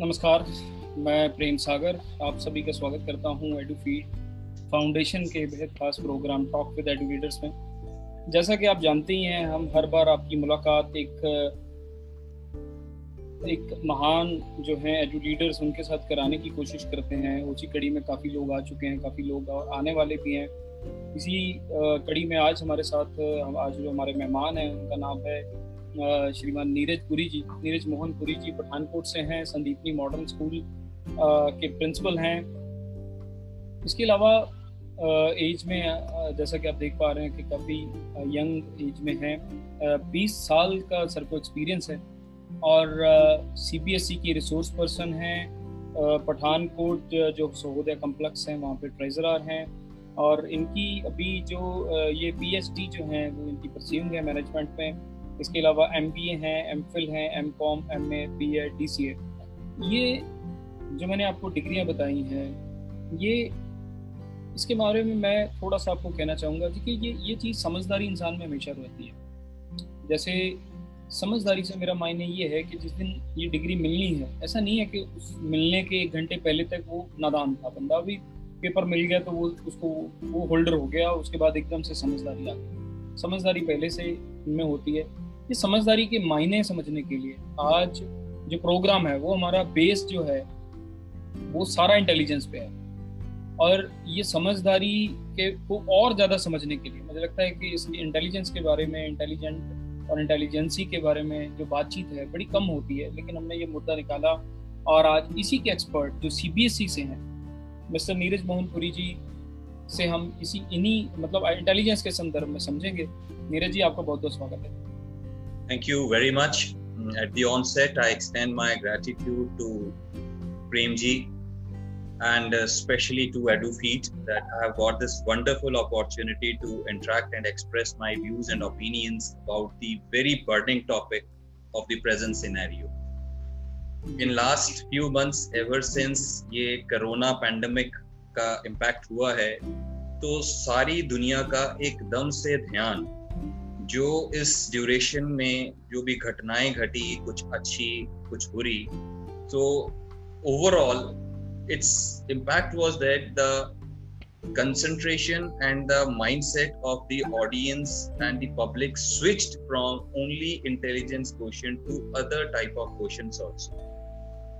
नमस्कार, मैं प्रेम सागर। आप सभी का स्वागत करता हूँ एडुफीड फाउंडेशन के बेहद खास प्रोग्राम टॉक विद एडुकेटर्स में। जैसा कि आप जानते ही हैं हम हर बार आपकी मुलाकात एक एक महान जो है एडु लीडर्स उनके साथ कराने की कोशिश करते हैं। उसी कड़ी में काफ़ी लोग आ चुके हैं, काफ़ी लोग और आने वाले भी हैं। इसी कड़ी में आज हमारे साथ आज जो हमारे मेहमान हैं, उनका नाम है श्रीमान नीरज पुरी जी, नीरज मोहन पुरी जी पठानकोट से हैं, संदीपनी मॉडर्न स्कूल के प्रिंसिपल हैं। इसके अलावा एज में जैसा कि आप देख पा रहे हैं कि काफ़ी यंग एज में हैं। बीस साल का सर को एक्सपीरियंस है और सीबीएसई की रिसोर्स पर्सन हैं। पठानकोट जो सहोदया कम्प्लेक्स है, वहाँ पे ट्रेजरार हैं और इनकी अभी जो ये पीएचडी जो है, वो इनकी परस्यूइंग है मैनेजमेंट में। इसके अलावा एम बी ए हैं एम फिल हैं M Com M A B Ed D C A ये जो मैंने आपको डिग्रियाँ बताई हैं, ये इसके बारे में मैं थोड़ा सा आपको कहना चाहूँगा कि ये ये चीज़ समझदारी इंसान में हमेशा रहती है। जैसे समझदारी से मेरा मायने ये है कि जिस दिन ये डिग्री मिलनी है, ऐसा नहीं है कि उस मिलने के एक घंटे पहले तक वो नादान था। बंदा अभी पेपर मिल गया तो वो, उसको वो होल्डर हो गया, उसके बाद एकदम से समझदारी आ गई। समझदारी पहले से में होती है। ये समझदारी के मायने समझने के लिए आज जो प्रोग्राम है, वो हमारा बेस जो है, वो सारा इंटेलिजेंस पे है। और ये समझदारी के, को और ज़्यादा समझने के लिए मुझे लगता है कि इस इंटेलिजेंस के बारे में इंटेलिजेंट और इंटेलिजेंसी के बारे में जो बातचीत है, बड़ी कम होती है। लेकिन हमने ये मुद्दा निकाला और आज इसी के एक्सपर्ट जो सीबीएसई से हैं, मिस्टर नीरज मोहनपुरी जी से हम इसी, इन्हीं मतलब इंटेलिजेंस के संदर्भ में समझेंगे। नीरज जी, आपका बहुत बहुत स्वागत है। Thank you very much. Mm, at the onset, I extend my gratitude to Premji and especially to EduFeed that I have got this wonderful opportunity to interact and express my views and opinions about the very burning topic of the present scenario. In last few months, ever since ये corona pandemic का impact हुआ है, तो सारी दुनिया का एकदम से ध्यान जो इस ड्यूरेशन में जो भी घटनाएँ घटी, कुछ अच्छी, कुछ बुरी तो overall its impact was that the concentration and the mindset of the audience and the public switched from only intelligence question to other type of question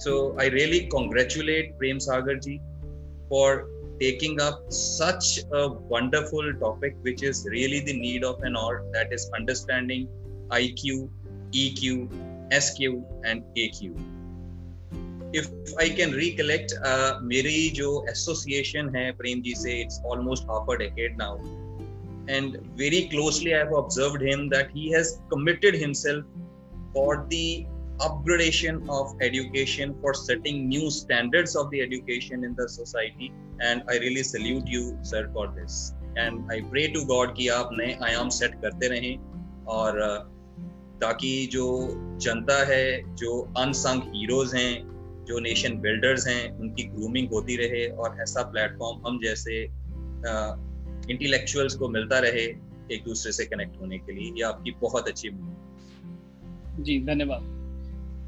so I really congratulate Prem Sagar ji for taking up such a wonderful topic, which is really the need of an hour that is understanding IQ, EQ, SQ, and AQ. If I can recollect, uh, मेरी जो association है प्रेम जी से it's almost half a decade now, and very closely I have observed him that he has committed himself for the upgradation of education for setting new standards of the education in the society. And i really salute you, sir, for this. And i pray to god कि आप नए आयाम set करते रहें और ताकि जो जनता है, जो अनसंग हीरोज हैं, जो नेशन बिल्डर्स हैं, उनकी ग्रूमिंग होती रहे और ऐसा प्लेटफॉर्म हम जैसे इंटेलेक्चुअल्स को मिलता रहे एक दूसरे से कनेक्ट होने के लिए। ये आपकी बहुत अच्छी जी, धन्यवाद।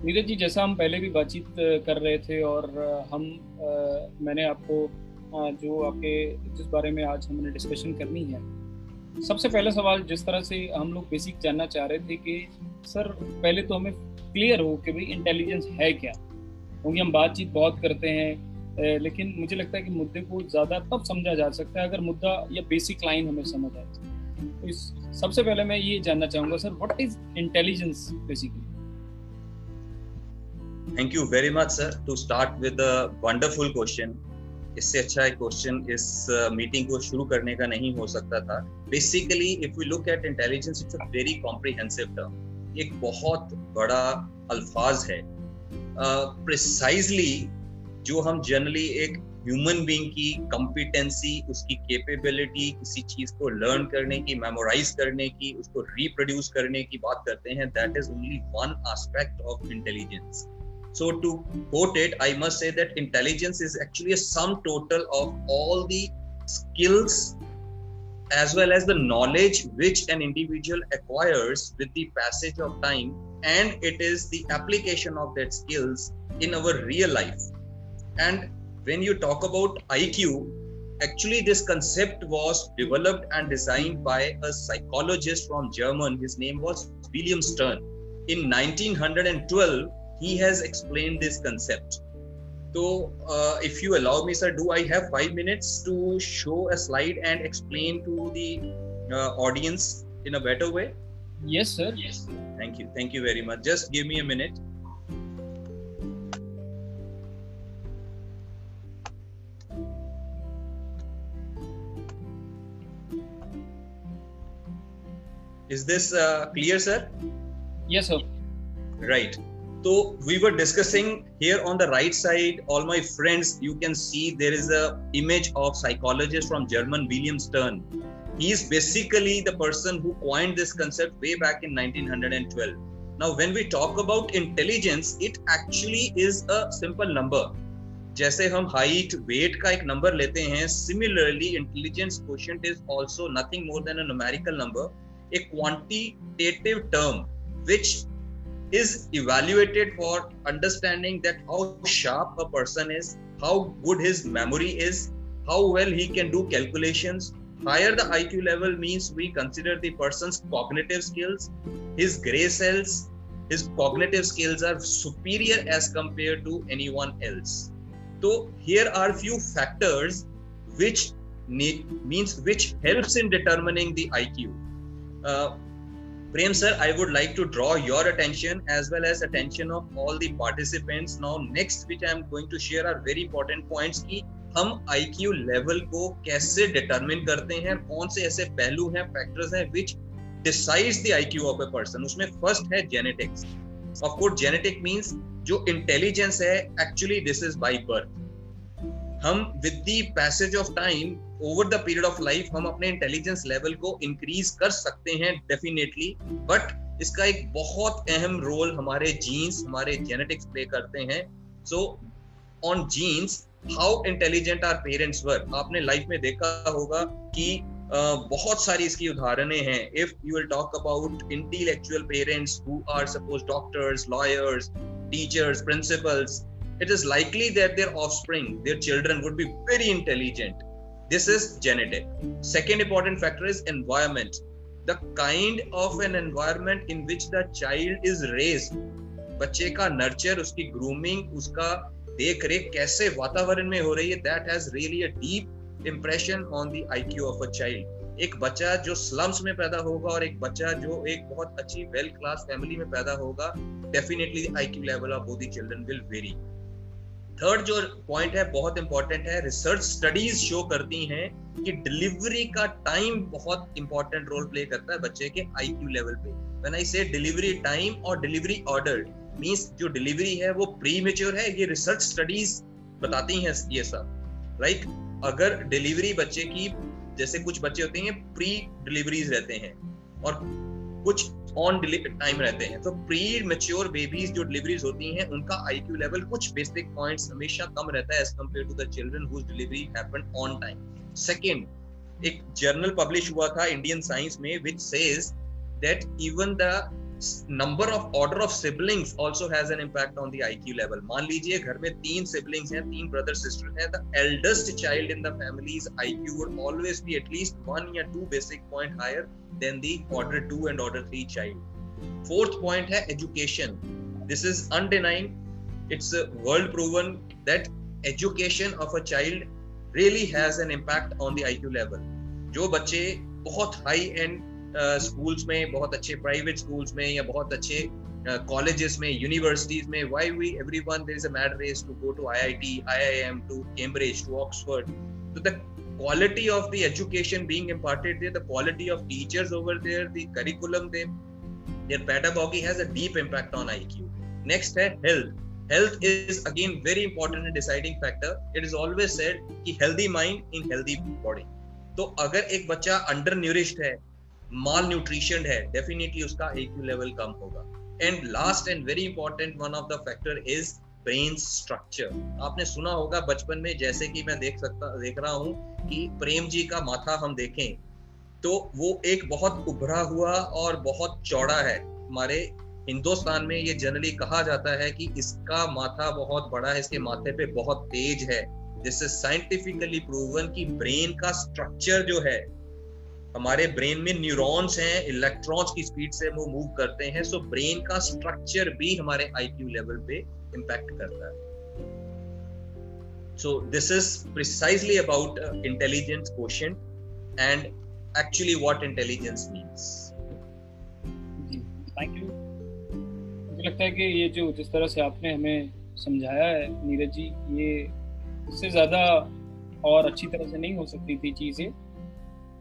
नीरज जी जैसा हम पहले भी बातचीत कर रहे थे और हम आ, मैंने आपको जो आपके जिस बारे में आज हमने डिस्कशन करनी है सबसे पहला सवाल जिस तरह से हम लोग बेसिक जानना चाह रहे थे कि सर पहले तो हमें क्लियर हो कि भाई इंटेलिजेंस है क्या? क्योंकि हम बातचीत बहुत करते हैं लेकिन मुझे लगता है कि मुद्दे को ज़्यादा तब समझा जा सकता है अगर मुद्दा या बेसिक लाइन हमें समझ आए। तो इस सबसे पहले मैं ये जानना चाहूँगा sir what is intelligence basically thank you very much sir to start with wonderful question इससे अच्छा एक क्वेश्चन इस मीटिंग uh, को शुरू करने का नहीं हो सकता था. Basically if we look at intelligence it's a very comprehensive term एक बहुत बड़ा अल्फाज है. प्रिसाइजली uh, जो हम जनरली एक ह्यूमन बीइंग की कॉम्पिटेंसी उसकी कैपेबिलिटी किसी चीज़ को लर्न करने की मेमोराइज करने की उसको रिप्रोड्यूस करने की बात करते हैं that is only one aspect of intelligence So, to quote it, I must say that intelligence is actually a sum total of all the skills as well as the knowledge which an individual acquires with the passage of time and it is the application of that skills in our real life. And when you talk about iq actually this concept was developed and designed by a psychologist from german. His name was william stern. In 1912 he has explained this concept so, uh, if you allow me, sir, do I have five minutes to show a slide and explain to the uh, audience in a better way? Yes, sir. Yes. Thank you. Thank you very much. Just give me a minute. Is this uh, clear, sir? Yes, sir. Right. So we were discussing here on the right side, all my friends, you can see there is a image of psychologist from German, William Stern. He is basically the person who coined this concept way back in 1912. Now, when we talk about intelligence, it actually is a simple number. जैसे हम height weight का एक number लेते हैं similarly intelligence question is also nothing more than a numerical number a quantitative term which is evaluated for understanding that how sharp a person is, how good his memory is, how well he can do calculations. Higher the IQ level means we consider the person's cognitive skills, his gray cells, his cognitive skills are superior as compared to anyone else. So here are few factors which need, means which helps in determining the IQ. Uh, Prem sir, I would like to draw your attention as well as attention of all the participants. Now, next which I am going to share are very important points कि हम IQ level को कैसे determine करते हैं कौन से ऐसे पहलू हैं factors हैं which decides the IQ of a person. उसमें first है genetics. Of course, genetic means जो intelligence है actually this is by birth. हम with the passage of time over the period of life हम अपने इंटेलिजेंस लेवल को increase कर सकते हैं डेफिनेटली बट इसका एक बहुत अहम रोल हमारे जीन्स हमारे जेनेटिक्स प्ले करते हैं. So on genes how intelligent are parents were आपने लाइफ में देखा होगा कि बहुत सारी इसकी उदाहरणें हैं. If you will talk about intellectual parents who are suppose doctors lawyers teachers principals it is likely that their offspring, their children, would be very intelligent. This is genetic. Second important factor is environment. The kind of an environment in which the child is raised. बच्चे का nurture उसकी grooming उसका देख रेख कैसे वातावरण में हो रही है that has really a deep impression on the IQ of a child एक बच्चा जो स्लम्स में पैदा होगा और एक बच्चा जो एक बहुत अच्छी वेल क्लास फैमिली में पैदा होगा definitely IQ level of both children will very third जो पॉइंट है, बहुत इंपॉर्टेंट है रिसर्च स्टडीज़ शो करती हैं कि डिलीवरी का टाइम बहुत इंपॉर्टेंट रोल प्ले करता है बच्चे के आईक्यू लेवल पे। When I say delivery time और डिलीवरी ऑर्डर मींस जो डिलीवरी है, वो प्री मेच्योर है। ये रिसर्च स्टडीज़ बताती हैं ये सब राइट अगर डिलीवरी बच्चे की, जैसे कुछ बच्चे होते हैं प्री डिलीवरीज रहते हैं और कुछ ऑन टाइम रहते हैं। तो प्री मेच्योर बेबीज जो डिलीवरीज होती हैं, उनका आईक्यू लेवल कुछ बेसिक पॉइंट्स हमेशा कम रहता है as compared to the children whose delivery happened on time second एक जर्नल पब्लिश हुआ था इंडियन साइंस में which says that even the number of order of siblings also has an impact on the IQ level मान लीजिए घर में तीन siblings हैं, तीन ब्रदर सिस्टर हैं the eldest child in the families IQ would always be at least one या two basic point higher than the order two and order three child fourth point है education this is undeniable it's world proven that education of a child really has an impact on the IQ level जो बच्चे बहुत high and schools में बहुत अच्छे private schools में या बहुत अच्छे कॉलेजेस में यूनिवर्सिटीज में why we every one there is a race to go to I I to Cambridge to Oxford to the quality of the education being imported there the quality of teachers over there the curriculum them there pedagogy has a deep impact on I next है health health is again very important and deciding factor it is always said कि healthy mind in healthy body तो अगर एक बच्चा under न्यूरिश्ड है malnutrition है definitely उसका IQ level कम होगा। And last and very important one of the factor is brain structure आपने सुना होगा बचपन में, जैसे कि मैं देख सकता, देख रहा हूँ कि प्रेम जी का माथा हम देखें तो वो एक बहुत उभरा हुआ और बहुत चौड़ा है। हमारे हिंदुस्तान में ये जनरली कहा जाता है कि इसका माथा बहुत बड़ा है, इसके माथे पे बहुत तेज है। इज़ साइंटिफिकली प्रूवन कि ब्रेन का स्ट्रक्चर जो है हमारे ब्रेन में न्यूरॉन्स हैं इलेक्ट्रॉन्स की स्पीड से वो मूव करते हैं सो ब्रेन का स्ट्रक्चर भी हमारे आईक्यू लेवल पे इम्पैक्ट करता है। So this is precisely about intelligence quotient and actually what intelligence means thank you मुझे लगता है कि ये जो जिस तरह से आपने हमें समझाया है, नीरज जी, ये इससे ज़्यादा और अच्छी तरह से नहीं हो सकती थी चीज़ें।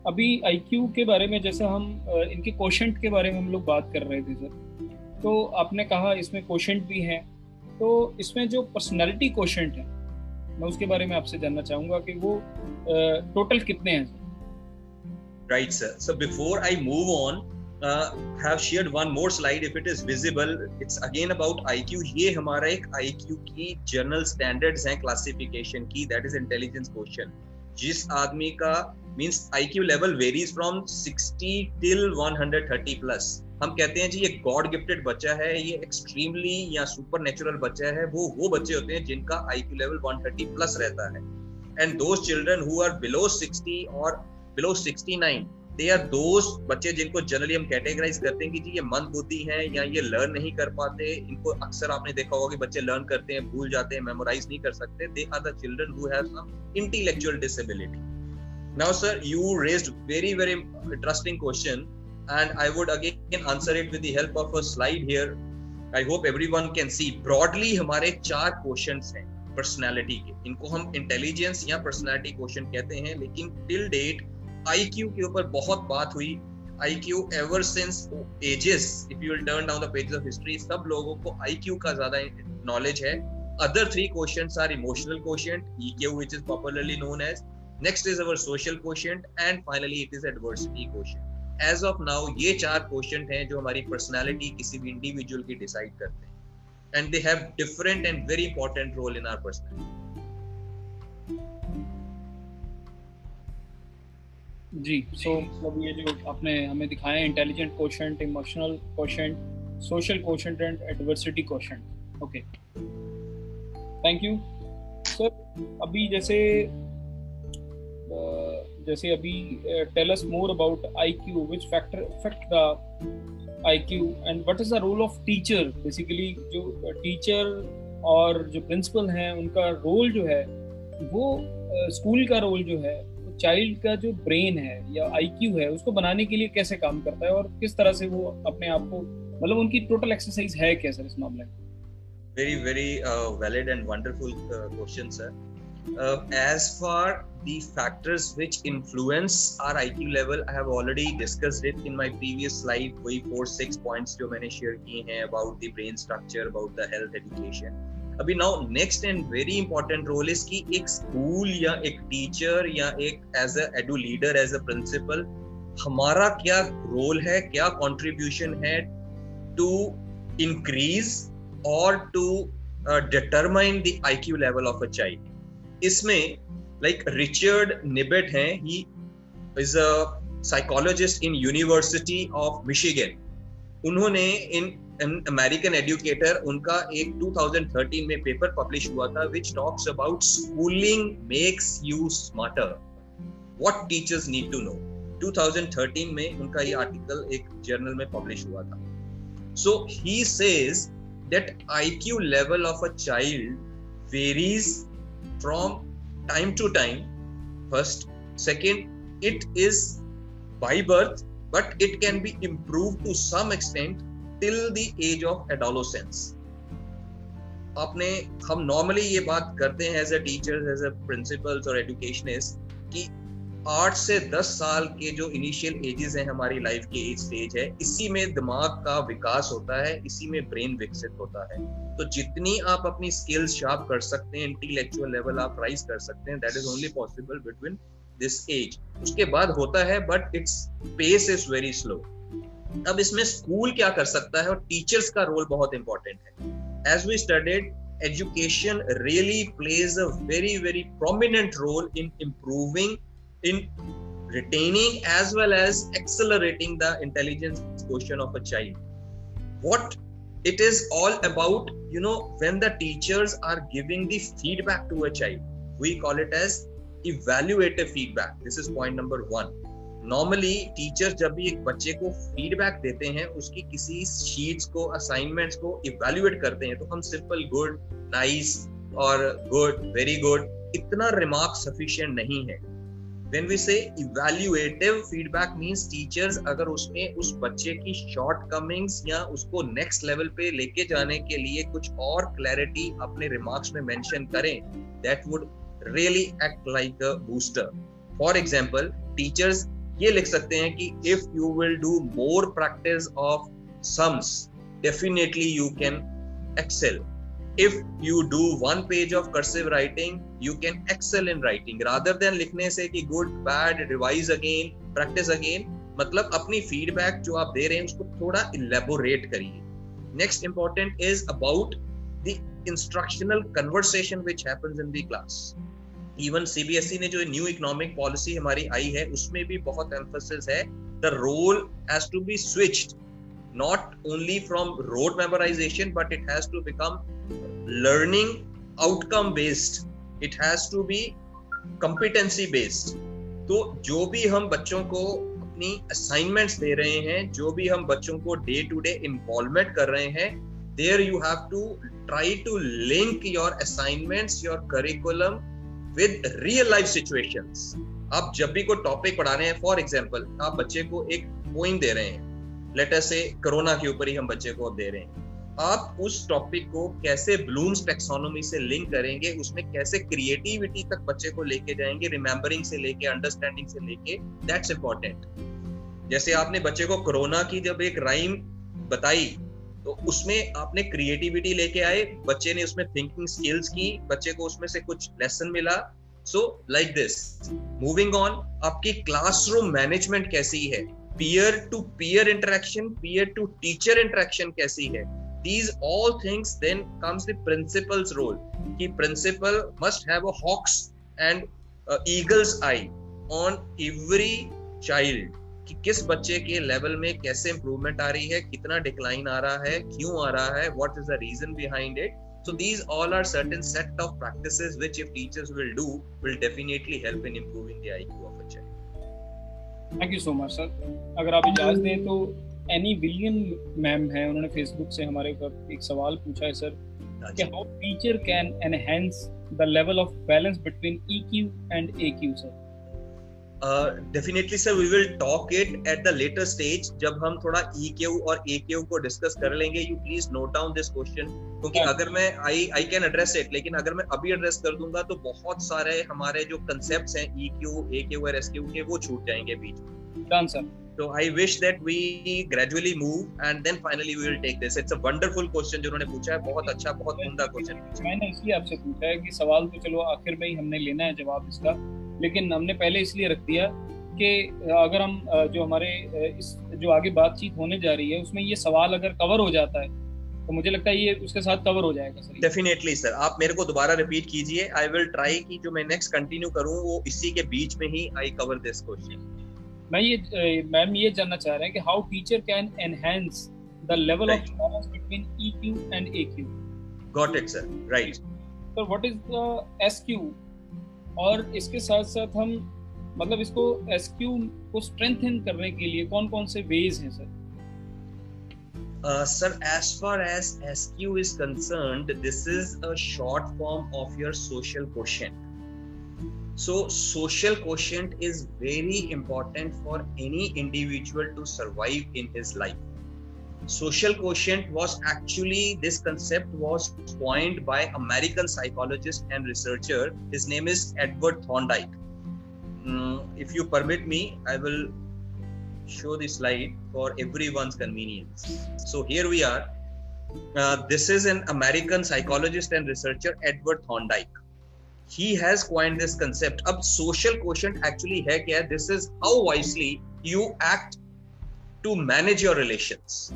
अभी आईक्यू के बारे में जैसे हम इनके क्वेश्चन के बारे में हम लोग बात कर रहे थे सर। तो आपने कहा इसमें क्वेश्चन भी हैं। तो इसमें जो पर्सनैलिटी क्वेश्चन है, मैं उसके बारे में आपसे जानना चाहूँगा कि वो टोटल कितने हैं right sir so before I move on have shared one more slide, if it is visible. It's again about IQ ये हमारा एक IQ की जनरल स्टैंडर्ड्स हैं क्लासिफिकेशन की दैट इज़ इंटेलिजेंस क्वेश्चन जिस आदमी का means I Q level varies from 60 till 130 plus हम कहते हैं जी, ये गॉड गिफ्टेड बच्चा है, ये एक्सट्रीमली या सुपर नेचुरल बच्चा है, वो वो बच्चे होते हैं जिनका आई क्यू लेवल 130 प्लस रहता है। एंड दो चिल्ड्रन हु आर बिलो 60 और बिलो 69 दे आर दोज बच्चे जिनको जनरली हम कैटेगराइज करते हैं कि जी, ये मंद बुद्धि है या ये लर्न नहीं कर पाते, इनको अक्सर आपने देखा होगा कि बच्चे लर्न करते हैं, भूल जाते हैं मेमोराइज नहीं कर सकते। They are the children who have some intellectual disability now, sir, you raised very very interesting question and i would again answer it with the help of a slide here. I hope everyone can see broadly हमारे चार questions हैं personality के। इनको हम intelligence या personality question कहते हैं, लेकिन टिल डेट आईक्यू के ऊपर बहुत बात हुई। IQ ever since ages if you will turn down the pages of history सब लोगों को आईक्यू का ज़्यादा नॉलेज है। Other three questions are emotional question EQ which is popularly known as next is our social question and finally it is adversity question age of now ये चार क्वेश्चन हैं जो हमारी पर्सनालिटी किसी भी इंडिविजुअल की डिसाइड करते हैं। And they have different and very important role in our personality ji so so, मतलब ये जो आपने हमें दिखाया intelligent question emotional question social question and adversity question okay thank you sir अभी जैसे जैसे अभी tell us more about IQ which factor affect the IQ and what is the role of teacher basically जो teacher और जो principal हैं उनका role जो है वो स्कूल का रोल जो है चाइल्ड का जो ब्रेन है या आईक्यू है उसको बनाने के लिए कैसे काम करता है और किस तरह से वो अपने आप को मतलब उनकी टोटल एक्सरसाइज है क्या सर इस मामले में very very valid and wonderful question sir as for the factors which influence our IQ level I have already discussed it in my previous slide वही four six points जो मैंने share किए हैं about the brain structure about the health education अभी now next and very important role is कि एक school या एक टीचर या एक as a edu leader as a principal हमारा क्या रोल है, क्या कंट्रीब्यूशन है टू इंक्रीज और to determine the IQ level of a child इसमें लाइक रिचर्ड निबेट हैं he is a psychologist in University of Michigan उन्होंने इन अमेरिकन एडुकेटर उनका एक 2013 में पेपर पब्लिश हुआ था which talks about schooling makes you smarter what teachers need to know 2013 में उनका ये आर्टिकल एक जर्नल में पब्लिश हुआ था. So he says that IQ level of a child varies from time to time first second it is by birth but it can be improved to some extent. Till the age of adolescence. आपने, हम normally ये बात करते हैं as a teacher as a principals और educationist कि आठ से दस साल के जो इनिशियल एजेस हैं हमारी लाइफ के एज स्टेज है, इसी में दिमाग का विकास होता है, इसी में ब्रेन विकसित होता है। तो जितनी आप अपनी स्किल्स शार्प कर सकते हैं इंटेलेक्चुअल लेवल आप राइज कर सकते हैं that is only possible between this age उसके बाद होता है but it's pace is very slow अब इसमें स्कूल क्या कर सकता है और टीचर्स का रोल बहुत इंपॉर्टेंट है। As we studied education really plays a very very prominent role in improving in retaining as well as accelerating the intelligence question of a child what it is all about you know when the teachers are giving the feedback to a child we call it as evaluative feedback this is point number one normally teacher जब भी एक बच्चे को feedback देते हैं उसकी किसी sheets को असाइनमेंट्स को इवेल्युएट करते हैं तो हम सिंपल गुड नाइस और गुड वेरी गुड इतना रिमार्क सफिशिएंट नहीं है when we say evaluative feedback means teachers अगर उसमें उस बच्चे की shortcomings या उसको next level पे लेके जाने के लिए कुछ और clarity अपने remarks में mention करें that would really act like a booster for example teachers ये लिख सकते हैं कि if you will do more practice of sums definitely you can excel if you do one page of cursive writing you can excel in writing rather than लिखने से कि good bad revise again practice again मतलब अपनी feedback जो आप दे रहे हैं, उसको थोड़ा इलेबोरेट करिए। Next important is about the instructional conversation which happens in the class even CBSE ने जो न्यू इकोनॉमिक पॉलिसी हमारी आई है, उसमें भी बहुत एम्फोसिस है the role has to be switched not only from rote memorization, but it has to become learning outcome based. It has to be competency based. तो जो भी हम बच्चों को अपनी असाइनमेंट्स दे रहे हैं, जो भी हम बच्चों को डे टू डे इन्वॉल्वमेंट कर रहे हैं there you have to try to link your assignments your curriculum with real life situations आप जब भी कोई टॉपिक पढ़ा रहे हैं फॉर एग्जांपल आप बच्चे को एक पोइम दे रहे हैं। लेटर से कोरोना के ऊपर ही हम बच्चे को दे रहे हैं। आप उस टॉपिक को कैसे ब्लूम्स टेक्सोनोमी से लिंक करेंगे, उसमें कैसे क्रिएटिविटी तक बच्चे को लेके जाएँगे रिमेम्बरिंग से लेके अंडरस्टैंडिंग से लेके दैट्स इंपॉर्टेंट जैसे आपने बच्चे को कोरोना की जब एक राइम बताई तो उसमें आपने क्रिएटिविटी लेके आए, बच्चे ने उसमें थिंकिंग स्किल्स की, बच्चे को उसमें से कुछ लेसन मिला। So like this moving on आपकी क्लासरूम मैनेजमेंट कैसी है? Peer to peer interaction peer to teacher interaction कैसी है? These all things then comes the principal's role, कि principal must have a hawk's and a eagle's eye on every child. कि किस बच्चे के लेवल में कैसे इंप्रूवमेंट आ रही है कितना डिक्लाइन आ रहा है क्यों आ रहा है what is the reason behind it so these all are certain set of practices which if teachers will do will definitely help in improving the iq of a child. Thank you so much sir अगर आप इजाज़त दें तो any विलियन ma'am है उन्होंने Facebook से हमारे ऊपर एक सवाल पूछा है सर कि how teacher can enhance the level of balance between EQ and AQ sir definitely sir we will talk it at the later stage जब हम थोड़ा ई क्यू और ए क्यू को डिस्कस कर लेंगे you please note down this question क्योंकि अगर मैं I I can address it लेकिन अगर मैं अभी एड्रेस कर दूँगा तो बहुत सारे हमारे जो कंसेप्ट हैं ई क्यू ए क्यू और एस क्यू के वो छूट जाएँगे बीच में। So I wish that we gradually move and then finally we will take this. It's a wonderful question जो उन्होंने पूछा है बहुत अच्छा बहुत उम्दा क्वेश्चन मैंने इसलिए आपसे पूछा है कि सवाल तो चलो आखिर में ही हमने लेना है जवाब इसका। लेकिन हमने पहले इसलिए रख दिया कि अगर हम जो हमारे इस जो आगे बातचीत होने जा रही है उसमें ये सवाल अगर कवर हो जाता है तो मुझे लगता है ये उसके साथ कवर हो जाएगा सर। डेफिनेटली सर आप मेरे को दोबारा रिपीट कीजिए। आई विल ट्राई कि जो मैं नेक्स्ट कंटिन्यू करूँ वो इसी के बीच में ही आई कवर दिस क्वेश्चन मैं ये मैम ये जानना चाह रहे हैं कि how teacher can enhance the level of balance between EQ and AQ got it sir right sir what is the SQ और इसके साथ साथ हम मतलब इसको एसक्यू को स्ट्रेंथन करने के लिए कौन कौन से वेज हैं sir sir as far as SQ is concern this is a short form of your social question so social question is very important for any individual to survive in his life Social quotient was actually this concept was coined by American psychologist and researcher. His name is Edward Thorndike. um, if you permit me, I will show the slide for everyone's convenience. So here we are. Uh, this is an American psychologist and researcher, Edward Thorndike. He has coined this concept. Ab social quotient actually hai? This is how wisely you act to manage your relations.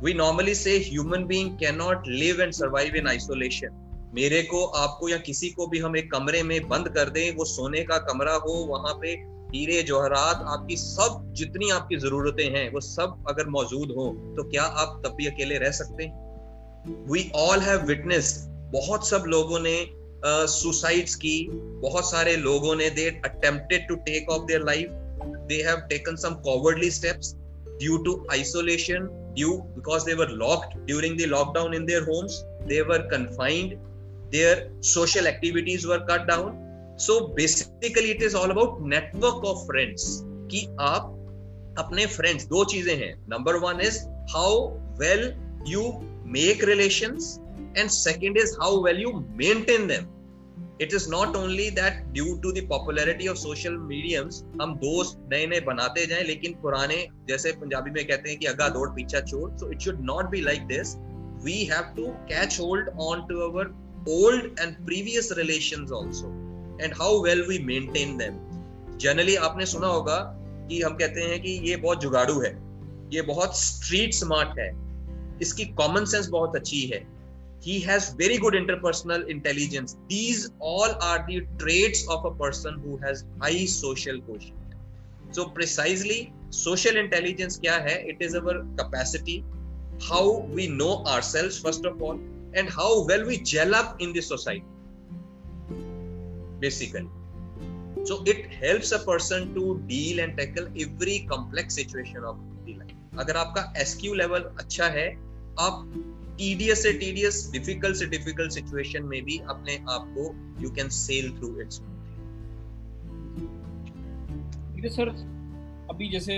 We normally say human being cannot live and survive in isolation. मेरे को आपको या किसी को भी हम एक कमरे में बंद कर दें वो सोने का कमरा हो वहाँ पे हीरे जवाहरात आपकी सब जितनी आपकी जरूरतें हैं वो सब अगर मौजूद हो तो क्या आप तब भी अकेले रह सकते हैं वी ऑल हैव विटनेस्ड बहुत सब लोगों ने सुसाइड्स uh, की बहुत सारे लोगों ने they attempted to take of their life they have taken some cowardly steps due to isolation due because they were locked during the lockdown in their homes they were confined their social activities were cut down so basically it is all about network of friends कि आप अपने friends दो चीज़ें हैं number one is how well you make relations and second is how well you maintain them it is not only that due to the popularity of social mediums हम दोस्त नए नए बनाते जाएँ, लेकिन पुराने, जैसे पंजाबी में कहते हैं कि अगा दौड़, पीछा छोड़ so it should not be like this we have to catch hold on to our old and previous relations also and how well we maintain them generally आपने सुना होगा कि हम कहते हैं कि ये बहुत जुगाड़ू है, ये बहुत स्ट्रीट स्मार्ट है, इसकी कॉमन सेंस बहुत अच्छी है he has very good interpersonal intelligence these all are the traits of a person who has high social quotient so precisely social intelligence kya hai it is our capacity how we know ourselves first of all and how well we gel up in the society basically so it helps a person to deal and tackle every complex situation of the life अगर आपका SQ level अच्छा है आप tedious से tedious difficult से difficult situation में भी अपने आप को you can sail through it ठीक है सर अभी जैसे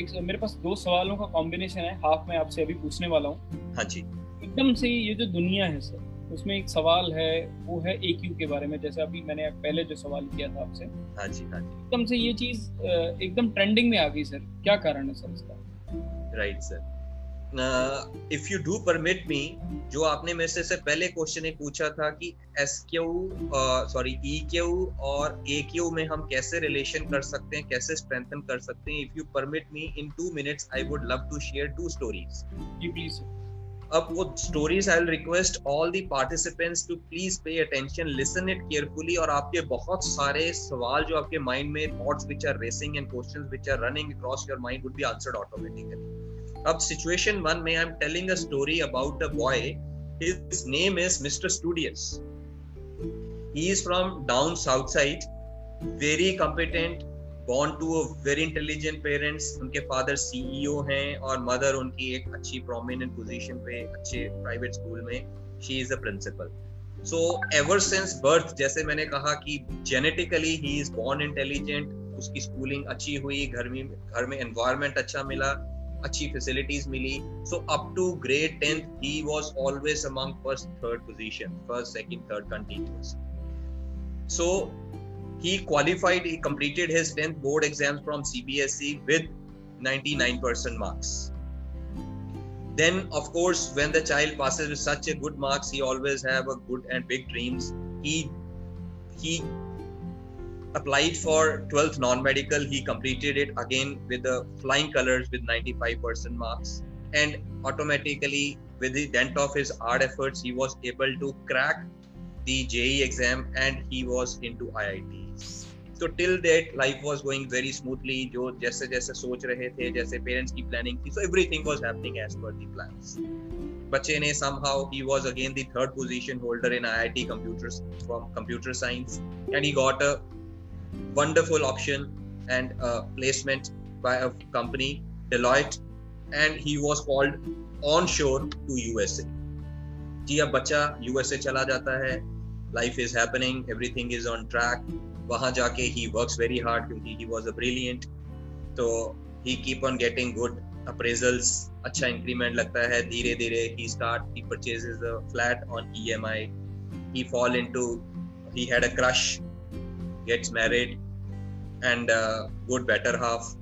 एक मेरे पास दो सवालों का कॉम्बिनेशन है. हाफ़ में आपसे अभी पूछने वाला हूँ. हाँ जी. एकदम से ये जो दुनिया है सर उसमें एक सवाल है वो है ए के बारे में. जैसे अभी मैंने पहले जो सवाल किया था आपसे. हाँ जी हाँ जी. एकदम से ये चीज़ एकदम ट्रेंडिंग में आ गई सर क्या कारण है सर इसका? Right sir if you do permit me जो आपने मेरे से, से पहले क्वेश्चन एक पूछा था कि S Q sorry E Q और ए क्यू में हम कैसे रिलेशन कर सकते हैं कैसे स्ट्रेंथन कर सकते हैं? If you permit me in two minutes I would love to share two stories ji please अब वो stories I will request all the participants to please pay attention listen it carefully और आपके बहुत सारे सवाल जो आपके माइंड में thoughts which are racing and questions which are running across your mind would be answered automatically अब situation 1 में I am telling a story about a boy his name is mister studious he is from down south side, very competent born to a very intelligent parents उनके father CEO हैं और mother उनकी एक अच्छी prominent position पे अच्छे private school में she is a principal so ever since birth जैसे मैंने कहा कि genetically he is born intelligent उसकी स्कूलिंग अच्छी हुई, घर में घर में एनवायरनमेंट अच्छा मिला अच्छी facilities milli so up to grade tenth he was always among first third position first second third continuous so he qualified he completed his 10th board exams from cbse with 99% marks then of course when the child passes with such a good marks he always have a good and big dreams he he applied for 12th non-medical he completed it again with the flying colors with 95% marks and automatically with the dent of his hard efforts he was able to crack the JE exam and he was into IIT तो till that life was going very smoothly जो जैसे जैसे सोच रहे थे जैसे parents की planning थी so everything was happening as per the plans बच्चे ने somehow he was again the third position holder in IIT computers from computer science and he got a wonderful option and a placement by a company, Deloitte, and he was called onshore to USA जी, अब बच्चा USA चला जाता है life is happening everything is on track वहाँ जाके he works very hard क्योंकि he was a brilliant तो he keep on getting good appraisals अच्छा इंक्रीमेंट लगता है धीरे धीरे he start he purchases the flat on EMI he fall into he had a crush gets married and uh, good better half.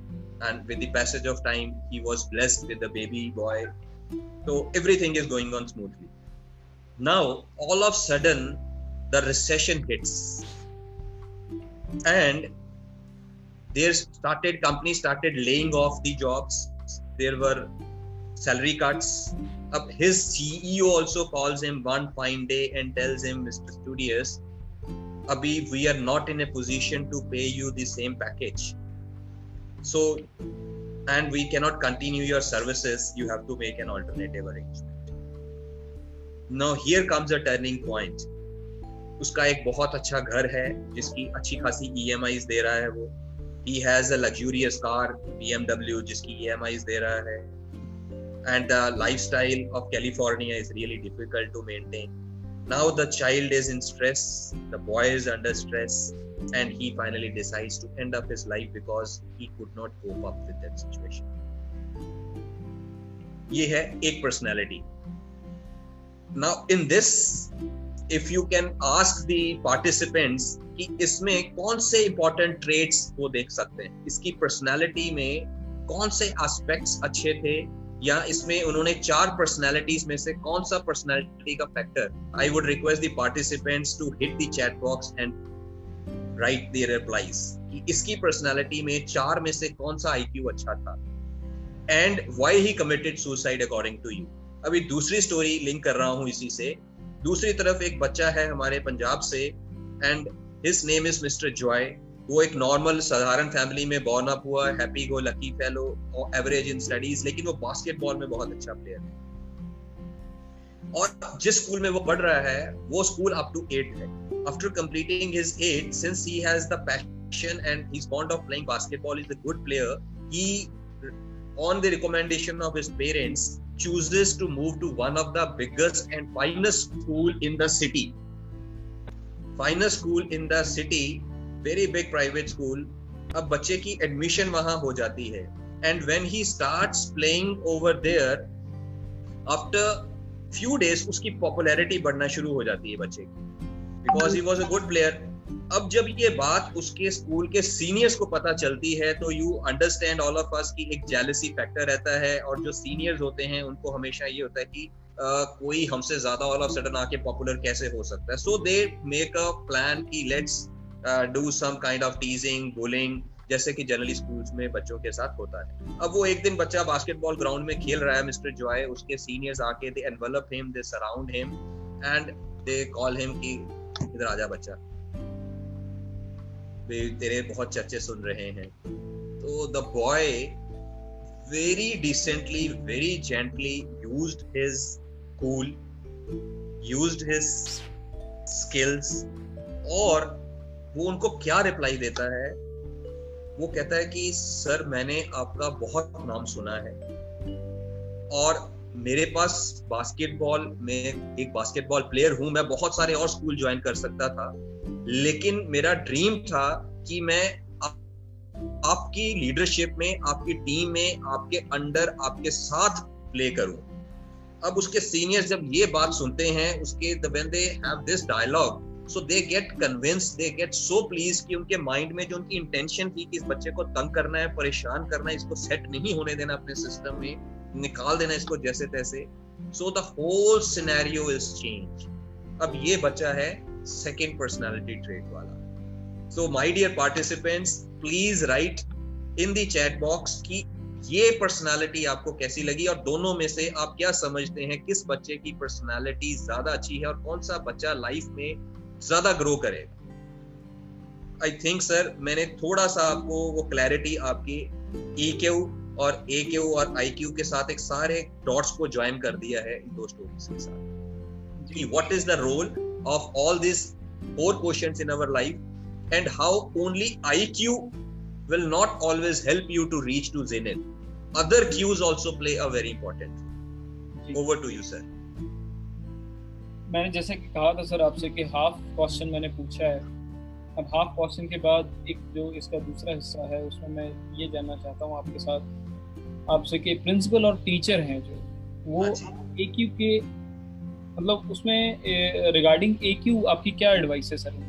And with the passage of time he was blessed with a baby boy. So everything is going on smoothly. Now all of a sudden the recession hits. And there started companies started laying off the jobs. There were salary cuts. His ceo also calls him one fine day and tells him mr studious abhi we are not in a position to pay you the same package so and we cannot continue your services you have to make an alternative arrangement no here comes a turning point उसका एक बहुत अच्छा घर है जिसकी अच्छी खासी ई e दे रहा है वो he has a luxurious car BMW जिसकी EMI दे रहा है and the lifestyle of California is really difficult to maintain now the child is in stress the boy is under stress and he finally decides to end up his life because he could not cope up with that situation ये है एक personality now in this if you can ask the participants कि इसमें कौन से important trades वो देख सकते हैं इसकी पर्सनालिटी में कौन से एस्पेक्ट्स अच्छे थे या इसमें उन्होंने चार पर्सनालिटीज में से कौन सा पर्सनालिटी का factor I would request the participants to hit the chat box and write the replies कि इसकी पर्सनालिटी में चार में से कौन सा आईक्यू अच्छा था? And why he committed suicide according to you अभी दूसरी स्टोरी लिंक कर रहा हूँ इसी से। दूसरी तरफ़ एक बच्चा है हमारे पंजाब से and his name is mister Joy वो एक नॉर्मल साधारण फैमिली में बॉर्न अप हुआ happy go lucky fellow average in studies लेकिन वो बास्केटबॉल में बहुत अच्छा प्लेयर है। और जिस स्कूल में वो पढ़ रहा है, वो स्कूल अप टू एट है। After completing his eight since he has the passion and he is fond of playing basketball is a good player he on the recommendation of his parents, chooses to move to one of the biggest and finest school in the city. Finest school in the city very big private school अब बच्चे की admission वहाँ हो जाती है। And when he starts playing over there after few days उसकी popularity बढ़ना शुरू हो जाती है बच्चे की। Because he was a good player अब जब ये बात उसके स्कूल के सीनियर्स को पता चलती है तो you understand all of us की एक जेलसी फैक्टर रहता है और जो सीनियर्स होते हैं उनको हमेशा ये होता है कि uh, कोई हमसे ज़्यादा ऑल ऑफ़ सडन आके पॉपुलर कैसे हो सकता है। So they make a plan की let's do some kind of teasing bullying जैसे कि जनरली स्कूल्स में बच्चों के साथ होता है। अब वो एक दिन बच्चा बास्केटबॉल ग्राउंड में खेल रहा है मिस्टर जॉय उसके सीनियर्स आके they envelop him they surround him and they call him कि, इधर आजा बच्चा। तेरे बहुत चर्चे सुन रहे हैं। तो the boy very decently very gently used his cool used his skills और वो उनको क्या रिप्लाई देता है? वो कहता है कि, सर, मैंने आपका बहुत नाम सुना है और मेरे पास बास्केटबॉल में एक बास्केटबॉल प्लेयर हूँ, मैं बहुत सारे और स्कूल ज्वाइन कर सकता था, लेकिन मेरा ड्रीम था कि मैं आपकी लीडरशिप में, आपकी टीम में, आपके अंडर आपके साथ प्ले करूँ। अब उसके सीनियर जब ये बात सुनते हैं, उसके when they have this dialogue so they get convince they get so please कि उनके माइंड में जो उनकी इंटेंशन थी कि इस बच्चे को तंग करना है, परेशान करना है, इसको सेट नहीं होने देना अपने सिस्टम में, निकाल देना इसको जैसे तैसे so the whole scenario is change अब ये बच्चा है सेकेंड पर्सनैलिटी ट्रेट वाला। So my dear participants please write in the chat box की ये पर्सनालिटी आपको कैसी लगी और दोनों में से आप क्या समझते हैं किस बच्चे की पर्सनालिटी ज़्यादा अच्छी है और कौन सा बच्चा लाइफ में ज़्यादा ग्रो करेगा। आई थिंक सर मैंने थोड़ा सा आपको वो क्लैरिटी आपकी ई e क्यू और ए क्यू और आई क्यू के साथ एक सारे डॉट्स को ज्वाइन कर दिया है इन दो स्टोरीज के साथ। कि what is the role of all this four questions in our life and how only I Q will will not always help you to reach to zenith? Other cues also play a very important over to you sir. मैंने जैसे कि कहा था sir आपसे कि half question मैंने पूछा है। अब हाफ़ क्वेश्चन के बाद एक जो इसका दूसरा हिस्सा है उसमें मैं ये जानना चाहता हूँ आपके साथ आपसे कि प्रिंसिपल और टीचर हैं जो वो ए क्यू के मतलब उसमें रिगार्डिंग ए क्यू आपकी क्या एडवाइस है sir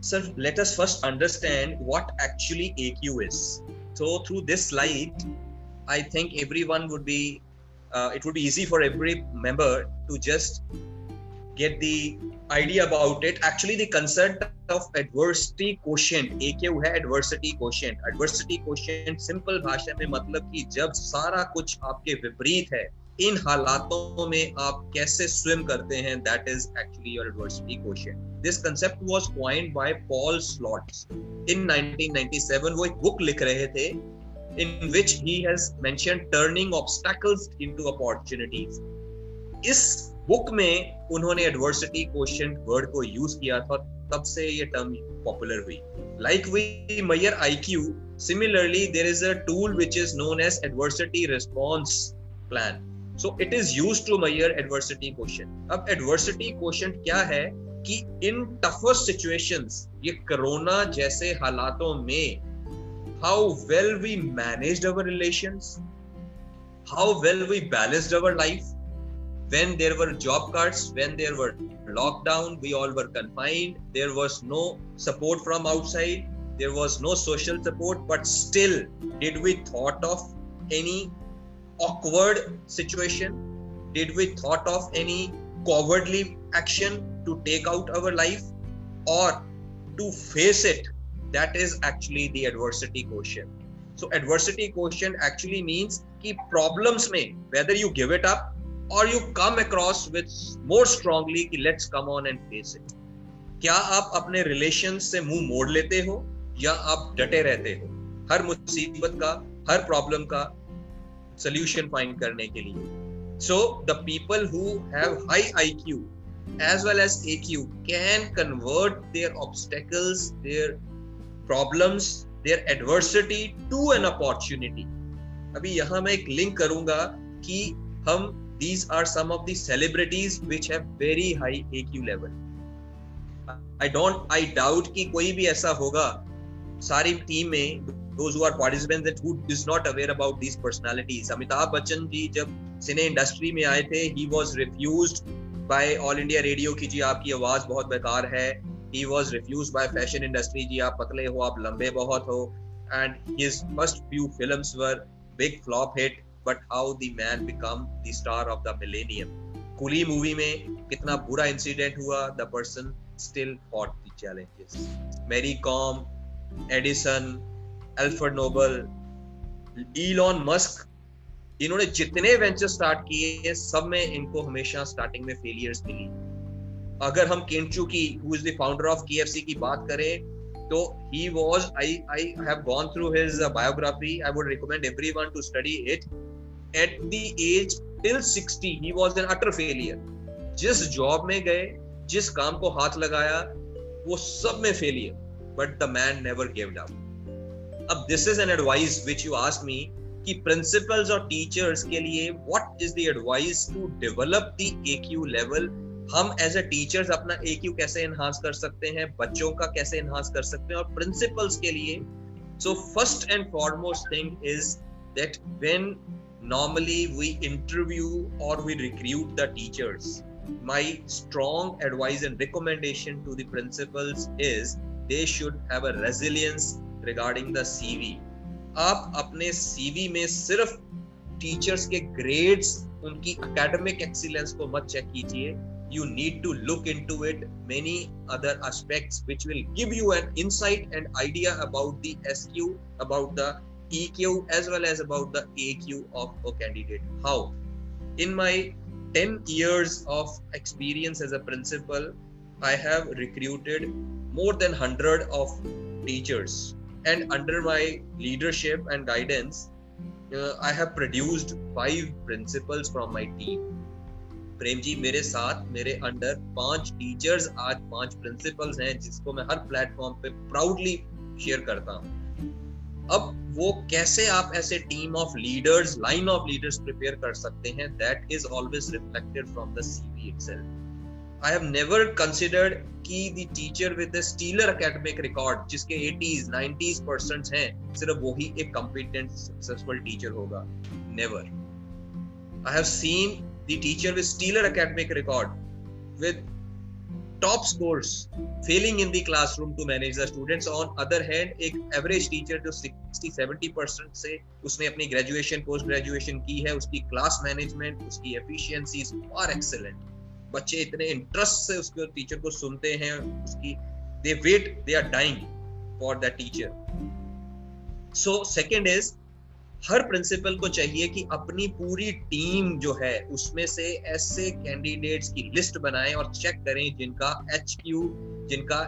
Sir, let us first understand what actually AQ is. So, through this slide, I think everyone would be uh, it would be easy for every member to just get the idea about it. Actually, the concept of adversity quotient, AQ है adversity quotient. Adversity quotient simple भाषा में मतलब कि जब सारा कुछ आपके विपरीत है इन हालातों में आप कैसे स्विम करते हैं that is actually your adversity question this concept was coined by Paul Stoltz in 1997 वो एक बुक लिख रहे थे in which he has mentioned turning obstacles into opportunities. इस बुक में उन्होंने एडवर्सिटी क्वेश्चन वर्ड को यूज़ किया था, तब से ये टर्म पॉपुलर हुई। Like we measure IQ similarly there is a tool which is known as adversity response plan so it is used to measure adversity question अब एडवर्सिटी क्वेश्चन क्या है? कि इन टफेस्ट सिचुएशंस ये corona जैसे हालातों में how well we managed our relations, how well we balanced our life. When there were job cuts, when there were lockdown, we all were confined, there was no support from outside, there was no social support, but still, did we thought of any awkward situation? Did we thought of any cowardly action to take out our life or to face it That is actually the adversity quotient. So adversity quotient actually means कि problems में whether you give it up और you come across with more strongly कि let's come on and face it क्या आप अपने relation से मुँह मोड़ लेते हो या आप डटे रहते हो हर मुसीबत का हर प्रॉब्लम का सोल्यूशन फाइंड करने के लिए so the people who have high IQ as well as AQ can convert their obstacles, their problems, their adversity to an opportunity. अभी यहाँ मैं एक लिंक करूँगा कि हम these are some of the celebrities which have very high AQ level. I don't I doubt कि कोई भी ऐसा होगा सारी टीम में those who are participants that who is not aware about these personalities. Amitabh Bachchan ji जब सिने इंडस्ट्री में आए थे he was refused by All India Radio कि जी आपकी आवाज़ बहुत बेकार है he was refused by fashion industry. जी, आप पतले हो, आप लंबे बहुत हो. And his first few films were big flop hit but how the man become the star of the millennium Coolie movie में कितना बुरा इंसिडेंट हुआ the person still fought the challenges Mary Kom Edison Alfred Nobel Elon Musk इन्होंने जितने venture start किए, सब में इनको हमेशा स्टार्टिंग में फेलियर्स मिली। अगर हम केंचू की who is the founder of KFC की बात करें तो was I I have gone through his uh, biography. I would recommend everyone to study it. At the age till 60 he was an utter failure. जिस job में गए जिस काम को हाथ लगाया वो सब में failure but the man never gived up अब this is an advice which you ask me कि प्रिंसिपल्स और टीचर्स के लिए what is the advice to develop the AQ level हम एज ए टीचर्स अपना ए क्यू कैसे enhance कर सकते हैं, बच्चों का कैसे एनहांस कर सकते हैं और प्रिंसिपल्स के लिए so first and foremost thing is that when normally we interview और we recruit the teachers my strong advice and recommendation to the is they should है रेजिलियंस रिगार्डिंग द सीवी आप अपने सीवी में सिर्फ़ teachers के grades उनकी academic excellence को मत चेक कीजिए। You need to look into it many other aspects which will give you an insight and idea about the sq about the EQ as well as about the AQ of a candidate. How? In my 10 years of experience as a principal, I have recruited more than 100 of teachers. And under my leadership and guidance, uh, I have produced five principals from my team. Prem ji, मेरे साथ, मेरे under पाँच teachers आज पाँच principles हैं, जिसको मैं हर प्लेटफॉर्म पे प्राउडली शेयर करता हूँ। अब वो कैसे आप ऐसे team of leaders line of leaders prepare कर सकते हैं? That is always reflected from the CV itself I have never considered कि the teacher with the stellar academic record जिसके 80s 90s परसेंट हैं, सिर्फ़ वही एक कॉम्पिटेंट सक्सेसफुल टीचर होगा। Never I have seen the teacher with stellar academic record with top scores, failing in the classroom to manage the students. On other hand, एक average teacher जो 60 70 percent से उसने अपनी ग्रेजुएशन पोस्ट ग्रेजुएशन की है, उसकी class management उसकी efficiency is excellent बच्चे इतने इंटरेस्ट से उसके टीचर को सुनते हैं, उसकी they wait they are dying for the teacher so second is her principal को चाहिए कि अपनी पूरी टीम जो है, उसमें से ऐसे कैंडिडेट्स की लिस्ट बनाएँ और चेक करें जिनका एच क्यू जिनका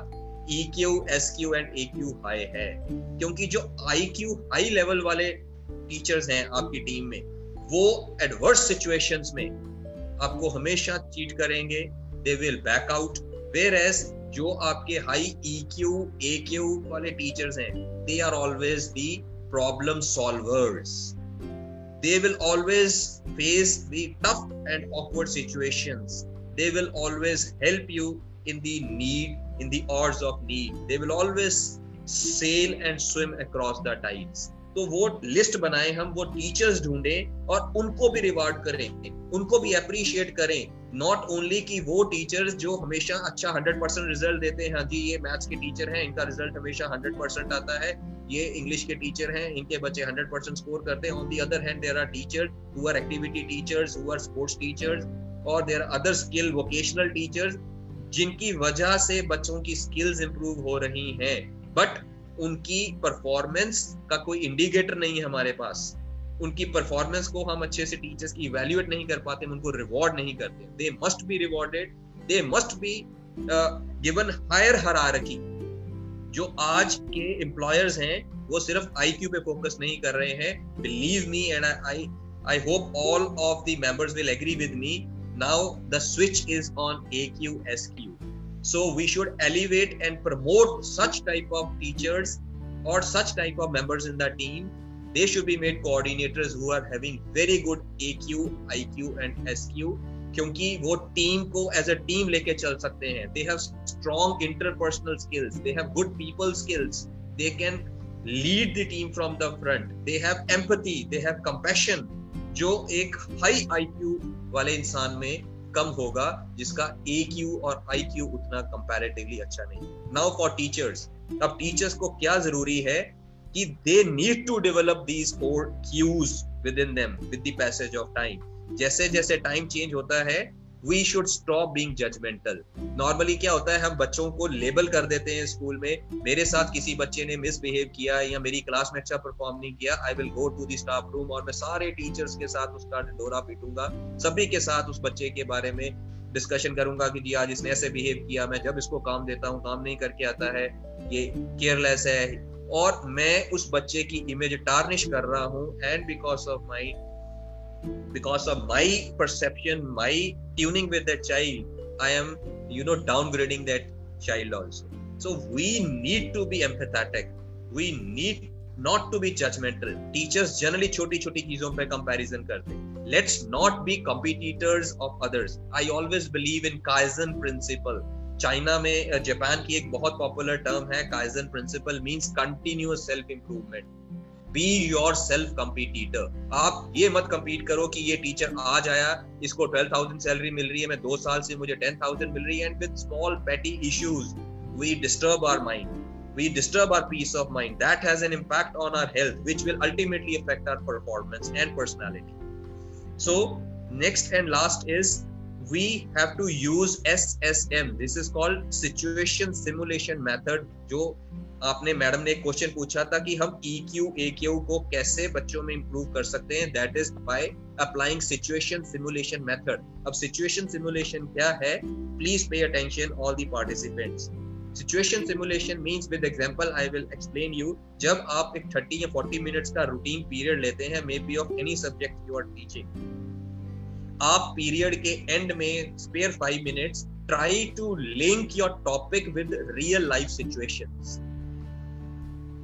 E Q S Q and A Q high है। क्योंकि जो आई क्यू हाई लेवल वाले टीचर्स हैं आपकी टीम में, वो एडवर्स सिचुएशंस में आपको हमेशा चीट करेंगे। They will back out whereas जो आपके high E Q A Q वाले टीचर्स हैं they are always the problem solvers. They will always face the tough and awkward situations. They will always help you in the need, in the hours of need. They will always sail and swim across the tides. तो वो list बनाए, हम वो teachers ढूंढे और उनको भी reward करें, उनको भी अप्रिशिएट करें। नॉट ओनली कि वो टीचर्स जो हमेशा अच्छा हंड्रेड परसेंट रिज़ल्ट देते हैं हाँ जी, ये मैथ्स के टीचर हैं, इनका रिज़ल्ट हमेशा हंड्रेड परसेंट आता है। ये इंग्लिश के टीचर हैं, इनके बच्चे हंड्रेड परसेंट स्कोर करते हैं। On the other hand there are teacher who are activity teachers who are sports teachers और there are other skill vocational teachers जिनकी वजह से बच्चों की स्किल्स इंप्रूव हो रही हैं। बट उनकी परफॉर्मेंस का कोई इंडिकेटर नहीं है हमारे पास। उनकी परफॉर्मेंस को हम अच्छे से टीचर्स की इवेल्युएट नहीं कर पाते उनको रिवॉर्ड नहीं करते। They must be rewarded they must be given higher hierarchy जो आज के एम्प्लॉयर्स हैं, वो सिर्फ़ आईक्यू पे फोकस नहीं कर रहे हैं। Believe me and I I hope all of the members will agree with me now the switch is on A Q S Q So we should elevate and promote such type of teachers or such type of members in the team. They should be made coordinators who are having very good AQ, IQ and SQ क्योंकि वो team को as a team लेके चल सकते हैं they have strong interpersonal skills they have good people skills they can lead the team from the front they have empathy they have compassion जो एक high IQ वाले इंसान में कम होगा, जिसका ए क्यू और आई क्यू उतना कंपेरेटिवली अच्छा नहीं। नाउ फॉर टीचर्स अब टीचर्स को क्या ज़रूरी है कि they need to develop these four Qs within them with the passage of time जैसे जैसे टाइम चेंज होता है we should stop being judgemental normally क्या होता है, हम बच्चों को लेबल कर देते हैं स्कूल में, मेरे साथ किसी बच्चे ने मिसबिहेव किया या मेरी क्लास में अच्छा परफॉर्म नहीं किया I will go to the staff room और मैं सारे टीचर्स के साथ उसका डोरा पीटूँगा, सभी के साथ उस बच्चे के बारे में डिस्कशन करूँगा कि जी आज इसने ऐसे बिहेव किया, मैं जब इसको काम देता हूँ, काम नहीं करके आता है, ये केयरलेस है। और मैं उस बच्चे की इमेज टार्निश कर रहा हूँ and because of my because of my perception my tuning with that child i am you know downgrading that child also so we need to be empathetic we need not to be judgmental teachers generally choti choti cheezon pe comparison karte let's not be competitors of others i always believe in kaizen principle China में Japan की एक बहुत popular term है kaizen principle means continuous self improvement be your self competitor आप ये मत compete करो कि ये टीचर आज आया इसको ट्वेल्व थाउज़ेंड सैलरी मिल रही है मैं दो साल से मुझे टेन थाउज़ेंड मिल रही है and with small petty issues we disturb our mind we disturb our peace of mind that has an impact on our health which will ultimately affect our performance and personality so next and last is we have to use ssm this is called situation simulation method, जो आपने madam ने एक question पूछा था कि हम ए Q को कैसे बच्चों में इंप्रूव कर सकते हैं? That is by applying situation simulation method अब सिचुएशन सिमुलेशन क्या है? Please pay attention all the participants situation simulation means with example I will explain you जब आप एक 30 या 40 मिनट्स का रूटीन पीरियड लेते हैं may be of any subject you are teaching आप पीरियड के एंड में spare five minutes try to link your topic with real life situation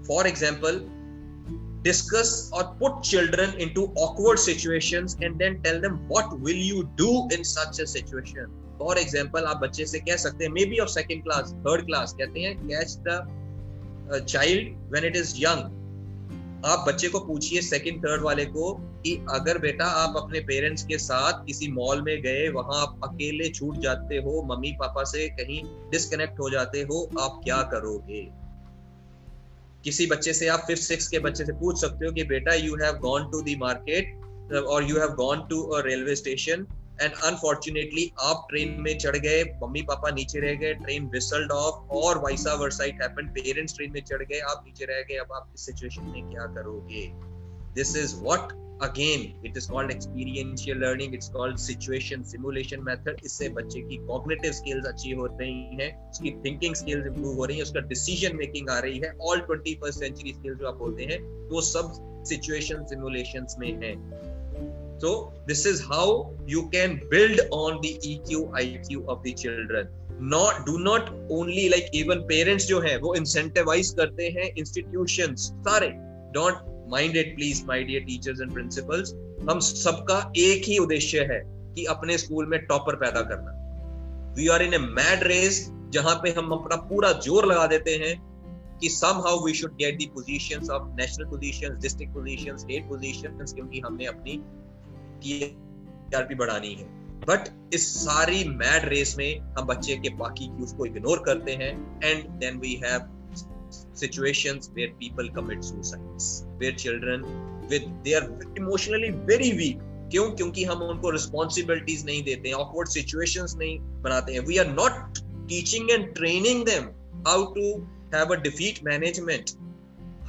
for example discuss और put children in to awkward situation and then tell them what will you do in such a for example आप बच्चे से कह सकते हैं may be of second class third class कहते हैं catch the child when it is young आप बच्चे को पूछिए सेकंड थर्ड वाले को कि अगर बेटा आप अपने पेरेंट्स के साथ किसी मॉल में गए, वहाँ आप अकेले छूट जाते हो, मम्मी, पापा से कहीं डिस्कनेक्ट हो जाते हो, आप क्या करोगे? किसी बच्चे से आप फिफ्थ सिक्स के बच्चे से पूछ सकते हो कि बेटा you have gone to the market और you have gone to a railway station and unfortunately आप ट्रेन में चढ़ गए, मम्मी पापा नीचे रह गए ट्रेन विसल्ड ऑफ़ और vice versa it happened parents train में चढ़ गए, आप नीचे रह गए, अब आप इस सिचुएशन में क्या करोगे? This is what again it is called experiential learning it's called situation simulation method इससे बच्चे की कॉग्निटिव स्किल्स अच्छी हो रही हैं, उसकी थिंकिंग स्किल्स इंप्रूव हो रही है, उसका डिसीज़न मेकिंग आ रही है। ऑल 21st सेंचुरी स्किल्स जो आप बोलते हैं, वो सब सिचुएशन सिमुलेशंस में है। So this is how you can build on the eq iq of the children not do not only like even parents जो है वो incentivize करते हैं institutions सारे don't mind it please my dear teachers and principals हम सबका एक ही उद्देश्य है कि अपने स्कूल में टॉपर पैदा करना we are in a mad race जहाँ पे हम अपना पूरा ज़ोर लगा देते हैं कि somehow we should get the positions of national positions, district positions, state positions क्योंकि हमने अपनी टीआरपी बढ़ानी है बट इस सारी मैड रेस में हम बच्चे के बाकी क्यूज को इग्नोर करते हैं and then we have situations where people commit suicides where children with they are emotionally very weak क्यों क्योंकि हम उनको रिस्पॉन्सिबिलिटीज नहीं देते हैं ऑकवर्ड सिचुएशंस नहीं बनाते हैं we are not teaching and training them how to have a defeat management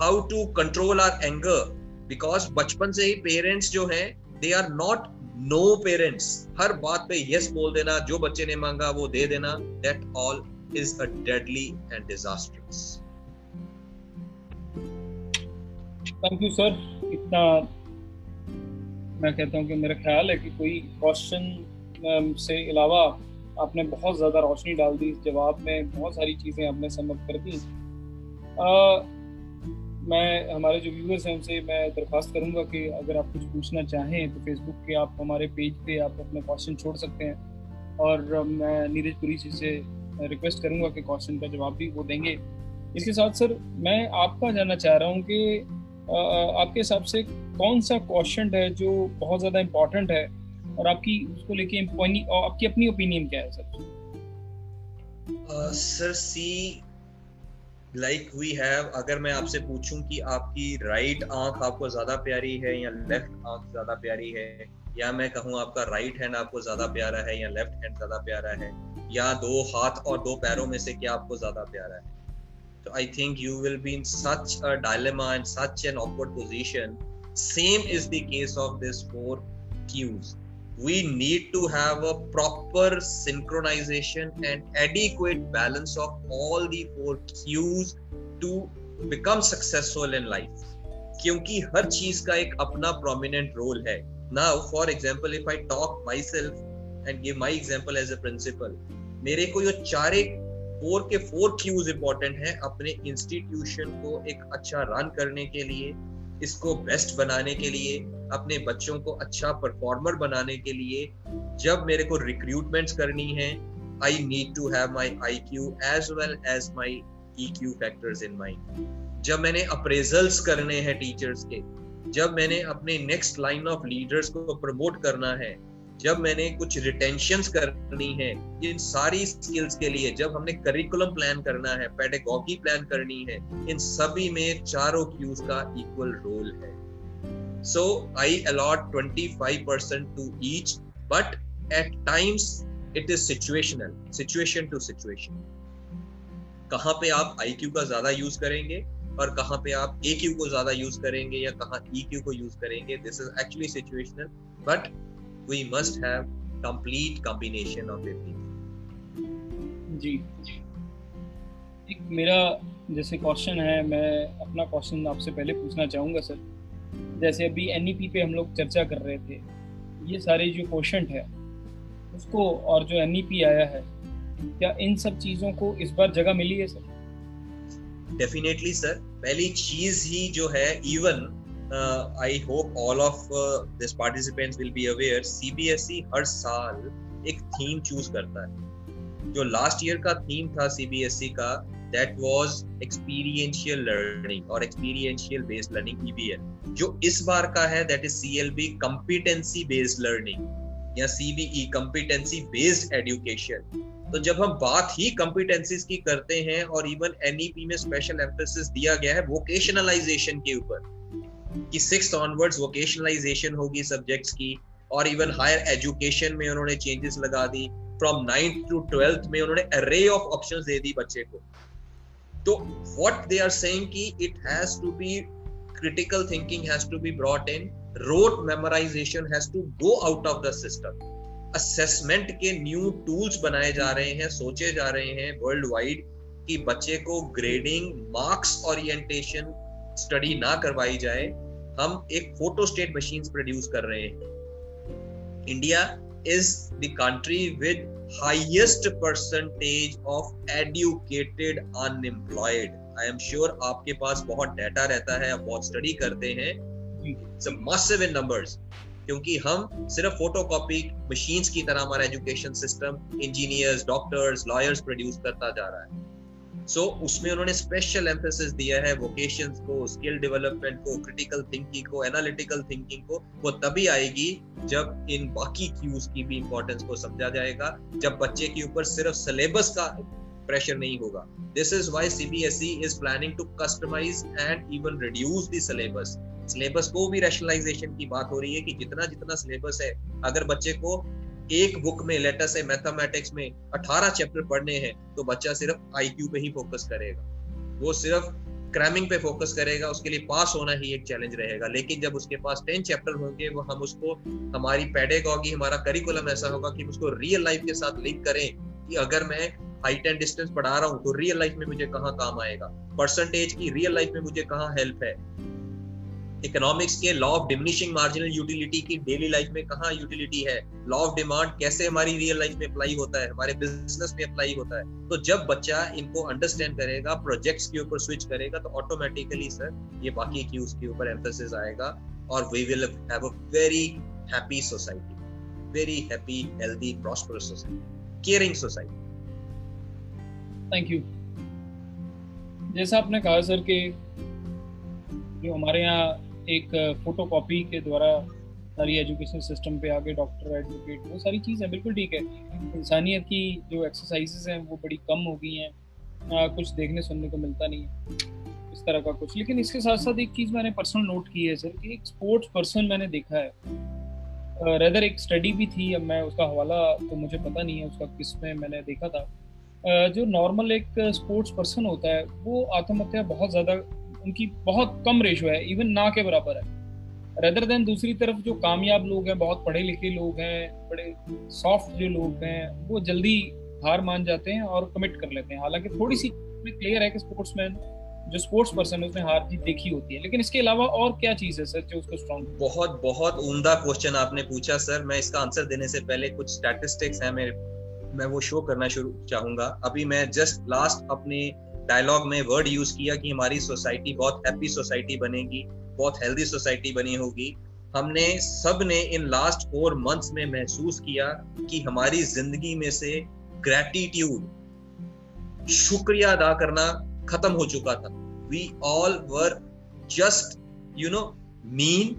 how to control our anger because बचपन से ही पेरेंट्स जो हैं they are not no parents हर बात पे यस बोल देना, जो बच्चे ने मांगा वो दे देना। That all is a deadly and disasters thank you sir इतना मैं कहता हूँ कि मेरा ख्याल है कि कोई क्वेश्चन से अलावा आपने बहुत ज़्यादा रोशनी डाल दी इस जवाब में। बहुत सारी चीज़ें आपने समझ कर दी। मैं, हमारे जो व्यूअर्स हैं उनसे मैं दरख्वास्त करूँगा कि अगर आप कुछ पूछना चाहें तो फेसबुक के आप, हमारे पेज पे आप अपने क्वेश्चन छोड़ सकते हैं। और मैं नीरज पुरी जी से रिक्वेस्ट करूँगा कि क्वेश्चन का जवाब भी वो देंगे। इसके साथ सर, मैं आपका जानना चाह रहा हूँ कि आपके हिसाब से कौन सा क्वेश्चन है जो बहुत ज़्यादा इम्पोर्टेंट है? और आपकी, उसको लेके आपकी अपनी ओपिनियन क्या है sir? Sir see like we have अगर मैं आपसे पूछूँ कि आपकी राइट right आँख आपको ज़्यादा प्यारी है या लेफ़्ट आँख ज़्यादा प्यारी है, या मैं कहूँ आपका राइट right हैंड आपको ज़्यादा प्यारा है या लेफ़्ट हैंड ज़्यादा प्यारा है, या दो हाथ और दो पैरों में से क्या आपको ज़्यादा प्यारा है? तो I think you will be in such a dilemma and such an awkward position same is the case of this four Qs we need to have a proper synchronization and adequate balance of all the four cues to become successful in life. क्योंकि हर चीज़ का एक अपना prominent role है। Now for example if I talk my self and give my example as a principal मेरे को ये चारे four के फोर क्यूज इंपॉर्टेंट है, अपने इंस्टीट्यूशन को एक अच्छा रन करने के लिए इसको बेस्ट बनाने के लिए, अपने बच्चों को अच्छा परफॉर्मर बनाने के लिए, जब मेरे को रिक्रूटमेंट करनी है I need to have my I Q as well as my E Q factors in mind जब मैंने अप्रेजल्स करने हैं टीचर्स के, जब मैंने अपने नेक्स्ट लाइन ऑफ़ लीडर्स को प्रमोट करना है जब मैंने कुछ रिटेंशन करनी है, इन सारी स्किल्स के लिए जब हमने करिकुलम प्लान करना है पेडागॉगी प्लान करनी है, इन सभी में चारों क्यूज का इक्वल रोल है। So I allot 25 percent to each but at times it is situational situation to situation कहाँ पे आप आई क्यू का ज़्यादा यूज़ करेंगे और कहाँ पे आप ए क्यू को ज़्यादा यूज़ करेंगे या कहाँ ई e क्यू को यूज़ करेंगे this is actually situational but we must have complete combination of everything. जी। एक मेरा जैसे क्वेश्चन है मैं अपना क्वेश्चन आपसे पहले पूछना चाहूँगा सर जैसे अभी एन e पे हम लोग चर्चा कर रहे थे ये सारे जो क्वेश्चन है उसको और जो एन e आया है क्या इन सब चीज़ों को इस बार जगह मिली है सर डेफिनेटली सर पहली चीज़ ही जो है even I hope all of this participants will be aware CBSE हर साल एक थीम चूज़ करता है। जो लास्ट ईयर का थीम था सीबीएसई का दैट वाज एक्सपीरियंशियल लर्निंग और एक्सपीरियंशियल बेस्ड लर्निंग ईबीएल जो इस बार का है that is CLB competency based learning या सीबीई कंपिटेंसी बेस्ड एजुकेशन तो जब हम बात ही कंपिटेंसीज की करते हैं और इवन एनईपी में स्पेशल एम्फेसिस दिया गया है वोकेशनलाइजेशन के ऊपर। कि सिक्स ऑनवर्ड्स वोकेशनलाइजेशन होगी सब्जेक्ट्स की, और इवन हायर एजुकेशन में उन्होंने चेंजेस लगा दी। फ्रॉम नाइन्थ टू ट्वेल्थ में उन्होंने अरे ऑफ़ ऑप्शन दे दी बच्चे को। तो व्हाट दे आर सेइंग कि it has to be critical thinking has to be brought in rote memorization has to go out of the system assessment के न्यू टूल्स बनाए जा रहे हैं, सोचे जा रहे हैं वर्ल्ड वाइड कि बच्चे को ग्रेडिंग मार्क्स ओरिएंटेशन स्टडी ना करवाई जाए। हम एक फ़ोटो स्टेट मशीन प्रोड्यूस कर रहे हैं। India is the country with highest percentage of educated unemployed I am sure आपके पास बहुत डाटा रहता है, आप बहुत स्टडी करते हैं। मसिव इन नंबर्स क्योंकि हम सिर्फ़ फोटोकॉपी मशीन्स की तरह हमारा education system engineers doctors lawyers produce करता जा रहा है। सो so, उसमें उन्होंने स्पेशल एम्फेसिस दिया है वोकेशन को स्किल डेवलपमेंट को क्रिटिकल थिंकिंग को एनालिटिकल थिंकिंग को। वो तभी आएगी जब इन बाकी क्यूज की भी इंपॉर्टेंस को समझा जाएगा जब बच्चे के ऊपर सिर्फ़ सिलेबस का प्रेशर नहीं होगा। This is why CBSE is planning to customise and even reduce the syllabus syllabus को भी रैशनलाइजेशन की बात हो रही है कि जितना जितना सिलेबस है अगर बच्चे को एक बुक में लेटर से मैथमेटिक्स में 18 चैप्टर पढ़ने हैं तो बच्चा सिर्फ़ आईक्यू पे ही फोकस करेगा। वो सिर्फ़ क्रैमिंग पे फोकस करेगा, उसके लिए पास होना ही एक चैलेंज रहेगा। लेकिन जब उसके पास टेन चैप्टर होंगे, वो हम उसको, हमारी पेडेगॉगी हमारा करिकुलम ऐसा होगा कि उसको रियल लाइफ के साथ लिंक करें कि अगर मैं हाइट एंड डिस्टेंस पढ़ा रहा हूँ तो रियल लाइफ में मुझे कहाँ काम आएगा? परसेंटेज की रियल लाइफ में मुझे कहाँ हेल्प है? इकोनॉमिक्स के law of diminishing marginal utility की डेली लाइफ में कहाँ यूटिलिटी है? लॉ ऑफ़ डिमांड कैसे हमारी रियल लाइफ में अप्लाई होता है? हमारे बिज़नेस में अप्लाई होता है। तो जब बच्चा इनको अंडरस्टैंड करेगा प्रोजेक्ट्स के ऊपर स्विच करेगा तो ऑटोमेटिकली सर ये बाकी क्यूज के ऊपर एम्फोसिस आएगा और we will have a very happy society very happy healthy prosperous society caring society thank you जैसा आपने कहा सर कि जो हमारे यहाँ एक फ़ोटो कॉपी के द्वारा सारी एजुकेशन सिस्टम पे आगे डॉक्टर एडवोकेट वो सारी चीज़ें बिल्कुल ठीक है। इंसानियत की जो एक्सरसाइजेस हैं वो बड़ी कम हो गई हैं। कुछ देखने सुनने को मिलता नहीं है, इस तरह का कुछ। लेकिन इसके साथ साथ एक चीज़ मैंने पर्सनल नोट की है सर कि एक स्पोर्ट्स पर्सन मैंने देखा है। रेदर एक स्टडी भी थी, अब मैं उसका हवाला तो मुझे पता नहीं है, उसका किसमें मैंने देखा था। जो नॉर्मल एक स्पोर्ट्स पर्सन होता है, वो आत्महत्या बहुत ज़्यादा उनकी बहुत कम रेशो है इवन ना के बराबर है। रेदर देन दूसरी तरफ़ जो कामयाब लोग हैं, बहुत पढ़े लिखे लोग हैं, बड़े सॉफ्ट जो लोग हैं, वो जल्दी हार मान जाते हैं और कमिट कर लेते हैं। हालाँकि थोड़ी सी क्लियर है कि स्पोर्ट्समैन जो स्पोर्ट्स पर्सन है, उसने हार जीत देखी होती है। लेकिन इसके अलावा और क्या चीज़ है, सर, जो उसको स्ट्रॉन्ग बहुत बहुत उम्दा क्वेश्चन आपने पूछा, सर। मैं इसका आंसर देने से पहले कुछ स्टैटिस्टिक्स हैं मेरे, मैं वो शो करना शुरू चाहूँगा। अभी मैं जस्ट लास्ट अपने डायलॉग में वर्ड यूज़ किया कि हमारी सोसाइटी बहुत हैप्पी सोसाइटी बनेगी, बहुत हेल्दी सोसाइटी बनी होगी। हमने सबने इन लास्ट फोर मंथ्स में महसूस किया कि हमारी ज़िंदगी में से ग्रेटिट्यूड शुक्रिया अदा करना खत्म हो चुका था। We all were just you know mean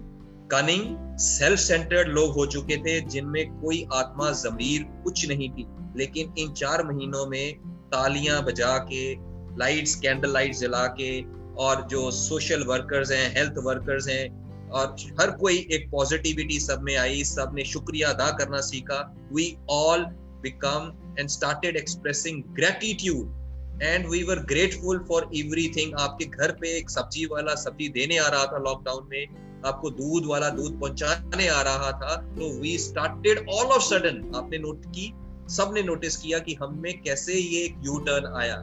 cunning self centred लोग हो चुके थे, जिनमें कोई आत्मा जमीर कुछ नहीं थी। लेकिन इन चार महीनों में तालियाँ बजा के लाइट्स, कैंडल लाइट्स जला के और जो सोशल वर्कर्स हैं, हेल्थ वर्कर्स हैं, और हर कोई एक पॉजिटिविटी सब में आई, सबने शुक्रिया अदा करना सीखा। We all become and started expressing gratitude and we were grateful for everything आपके घर पे एक सब्ज़ी वाला सब्ज़ी देने आ रहा था लॉकडाउन में। आपको दूध वाला दूध पहुँचाने आ रहा था। तो we started all of sudden आपने नोट की, सबने नोटिस किया कि हम में कैसे ये एक यू टर्न आया।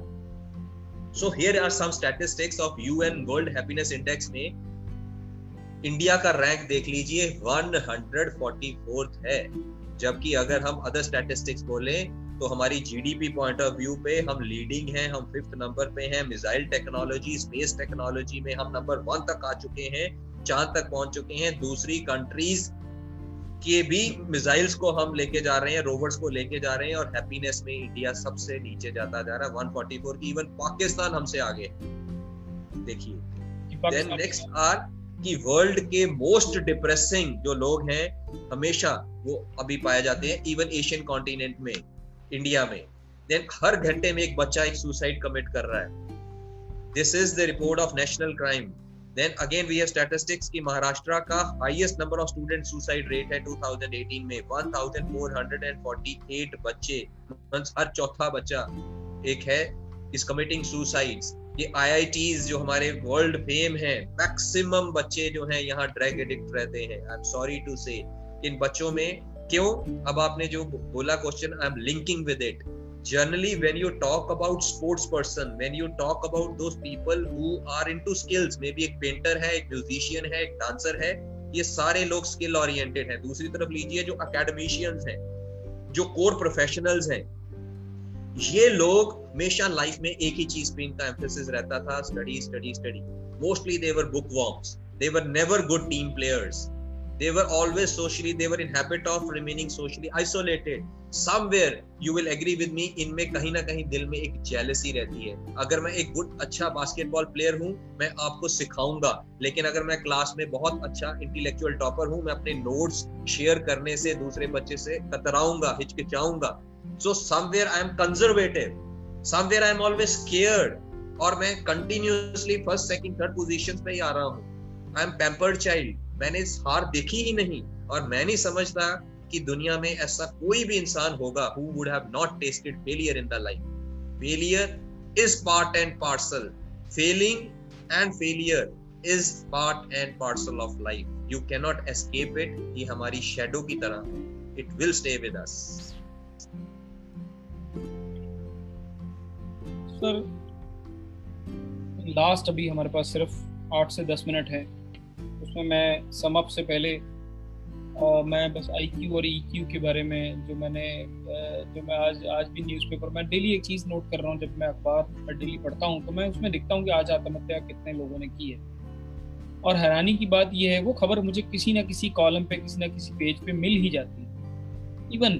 So here are some statistics of UN World Happiness Index में इंडिया का रैंक देख लीजिए 144th है। जबकि अगर हम अदर स्टैटिस्टिक्स बोले तो हमारी जीडीपी पॉइंट ऑफ़ व्यू पे हम लीडिंग हैं, हम फिफ्थ नंबर पे हैं। मिसाइल टेक्नोलॉजी स्पेस टेक्नोलॉजी में हम नंबर वन तक आ चुके हैं, चाँद तक पहुँच चुके हैं। दूसरी कंट्रीज़ के भी मिसाइल्स को हम लेके जा रहे हैं रोवर्स को लेके जा रहे हैं और हैप्पीनेस में इंडिया सबसे नीचे जाता जा रहा है। 144 की इवन पाकिस्तान हमसे आगे। देखिए। देन नेक्स्ट आर कि वर्ल्ड के मोस्ट डिप्रेसिंग जो लोग हैं हमेशा वो अभी पाए जाते हैं इवन एशियन कॉन्टिनेंट में इंडिया में। देन हर घंटे में एक बच्चा एक सुसाइड कमिट कर रहा है। This is the report of national crime then again we have statistics कि महाराष्ट्र का highest number of student suicide rate है 2018 में। 1448 बच्चे मींस हर चौथा बच्चा एक है इस कमिटिंग सुसाइड्स ये आईआईटीज जो हमारे वर्ल्ड फेम है मैक्सिमम बच्चे जो हैं, यहाँ ड्रग एडिक्ट रहते हैं। I am sorry to say इन बच्चों में क्यों? अब आपने जो बोला question I am linking with it generally, when you talk about sports person, when you talk about those people who are into skills, maybe एक painter है, एक musician है, एक dancer है, ये सारे लोग स्किल ओरिएंटेड हैं। दूसरी तरफ़ लीजिए जो अकेडमिशियंस हैं, जो कोर प्रोफेशनल्स हैं, ये लोग हमेशा लाइफ में एक ही चीज़ पे इनका एम्फेसिस रहता था study study study mostly they were bookworms they were never good team players they were always socially, they were in habit of remaining socially isolated. Somewhere, you will agree with me इनमें कहीं ना कहीं दिल में एक jealousy रहती है। अगर मैं एक गुड अच्छा बास्केटबॉल प्लेयर हूँ, मैं आपको सिखाऊँगा। लेकिन अगर मैं क्लास में बहुत अच्छा इंटेलेक्चुअल टॉपर हूँ, मैं अपने नोट्स शेयर करने से, दूसरे बच्चे से कतराऊँगा, हिचकिचाऊँगा। So somewhere I am conservative somewhere I am always scared और मैं continuously first second third positions पे ही आ रहा हूँ। आई एम पैम्पर्ड चाइल्ड मैंने हार देखी ही नहीं और मैं नहीं समझता कि दुनिया में ऐसा कोई भी इंसान होगा who would have not tasted failure in the life failure is part and parcel failing and failure is part and parcel of life you cannot escape it ये हमारी शेडो की तरह it will stay with us sir last अभी हमारे पास सिर्फ़ आठ से दस मिनट है। उसमें मैं सम अप से पहले आ, मैं बस आई क्यू और ई e के बारे में जो मैंने जो मैं आज आज भी न्यूज़पेपर मैं डेली एक चीज़ नोट कर रहा हूँ जब मैं अखबार डेली पढ़ता हूँ तो मैं उसमें दिखता हूँ कि आज आत्महत्या कितने लोगों ने की है। और हैरानी की बात यह है वो खबर मुझे किसी ना किसी कॉलम पे किसी ना किसी पेज पे मिल ही जाती है। इवन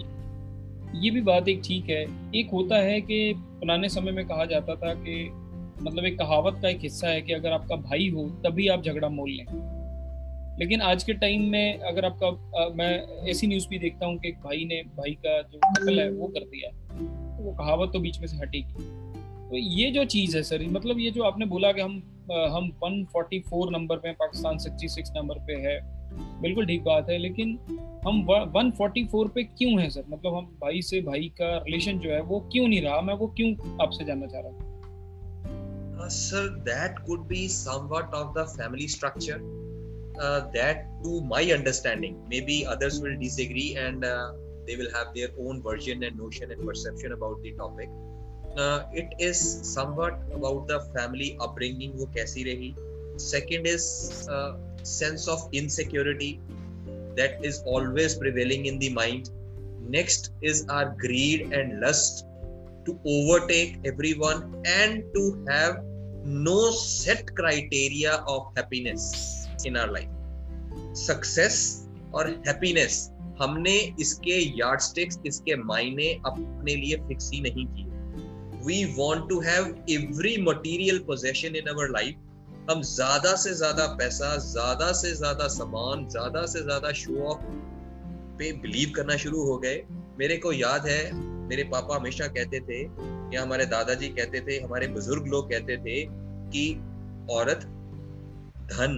ये भी बात एक ठीक है। एक होता है कि पुराने समय में कहा जाता था कि मतलब एक कहावत का एक हिस्सा है कि अगर आपका भाई हो तभी आप झगड़ा मोल लें। लेकिन आज के टाइम में अगर आपका आ, मैं ऐसी न्यूज़ भी देखता हूँ कि एक भाई ने भाई का जो कत्ल है वो कर दिया तो वो कहावत तो बीच में से हटेगी। तो ये जो चीज़ है सर मतलब ये जो आपने बोला कि हम हम 144 नंबर पे पाकिस्तान 66 नंबर पे है बिल्कुल ठीक बात है लेकिन हम 144 पे क्यों है सर मतलब हम भाई से भाई का रिलेशन जो है वो क्यों नहीं रहा? मैं वो क्यों आपसे जानना चाह रहा हूँ? Sir that could be somewhat of the family structure uh, that to my understanding. Maybe others will disagree and uh, they will have their own version and notion and perception about the topic. Uh, it is somewhat about the family upbringing wo kaisi rahi. Second is uh, sense of insecurity that is always prevailing in the mind. Next is our greed and lust to overtake everyone and to have no set criteria of happiness in our life success और happiness हमने इसके yard sticks इसके मायने अपने लिए fix ही नहीं किए। We want to have every material possession in our life हम ज़्यादा से ज़्यादा पैसा, ज़्यादा से ज़्यादा सामान, ज़्यादा से ज़्यादा शो ऑफ़ पे बिलीव करना शुरू हो गए। मेरे को याद है, मेरे पापा हमेशा कहते थे, या हमारे दादाजी कहते थे, हमारे बुज़ुर्ग लोग कहते थे कि औरत धन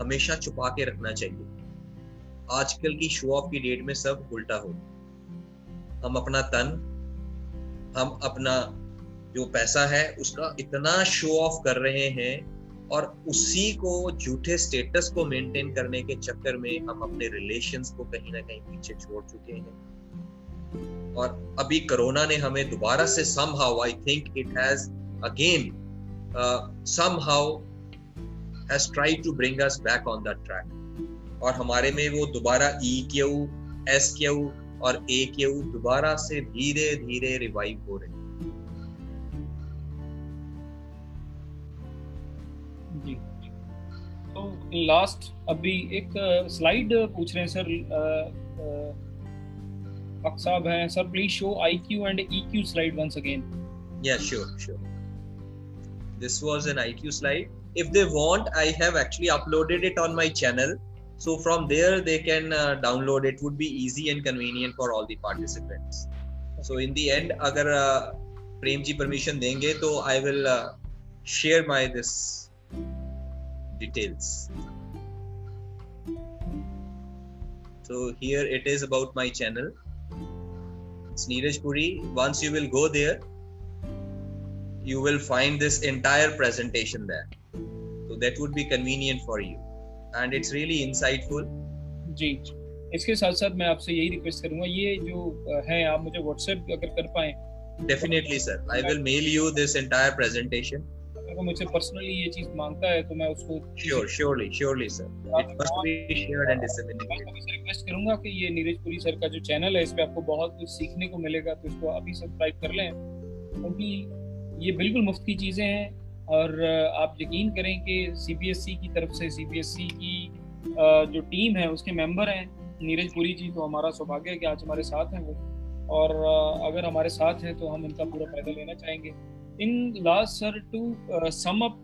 हमेशा छुपा के रखना चाहिए। आजकल की शो ऑफ़ की डेट में सब उल्टा हो हम अपना तन, हम अपना जो पैसा है, उसका इतना शो ऑफ़ कर रहे हैं और उसी को, झूठे स्टेटस को मेंटेन करने के चक्कर में हम अपने रिलेशंस को कहीं ना कहीं पीछे छोड़ चुके हैं। और अभी कोरोना ने हमें दोबारा से somehow I think it has again somehow has tried to bring us back on that track. और हमारे में वो दोबारा ई क्यू एस क्यू और ए क्यू दोबारा से धीरे धीरे रिवाइव हो रहे जी। तो लास्ट अभी एक स्लाइड पूछ रहे हैं सर पक साहब हैं। Sir please show I Q and E Q slide once again या sure sure this was an I Q slide if they want i have actually uploaded it on my channel. So from there they can uh, download it. Would be easy and convenient for all the participants. So in the end agar uh, ji permission denge to i will uh, share my this details. So here it is about my channel. It's neeraj puri. Once you will go there you will find this entire presentation there that would be convenient for you. And it's really insightful. जी इसके साथ साथ मैं आपसे यही request करूँगा ये जो है आप मुझे व्हाट्सएप अगर कर पाए। Definitely sir. I will mail you this entire presentation. अगर मुझसे पर्सनली ये चीज़ माँगता है तो मैं उसको sure surely surely sir it must be shared and disseminated मैं रिक्वेस्ट करूँगा कि ये नीरज पुरी सर का जो चैनल है इस पे आपको बहुत कुछ सीखने को मिलेगा तो इसको अभी सब्सक्राइब कर लें। क्योंकि ये बिल्कुल मुफ़्त की चीज़ें हैं और आप यकीन करें कि सीबीएसई की तरफ़ से सीबीएसई की जो टीम है, उसके मेंबर हैं नीरज पुरी जी तो हमारा सौभाग्य है कि आज हमारे साथ हैं वो। और अगर हमारे साथ हैं तो हम इनका पूरा फ़ायदा लेना चाहेंगे। In last sir to sum up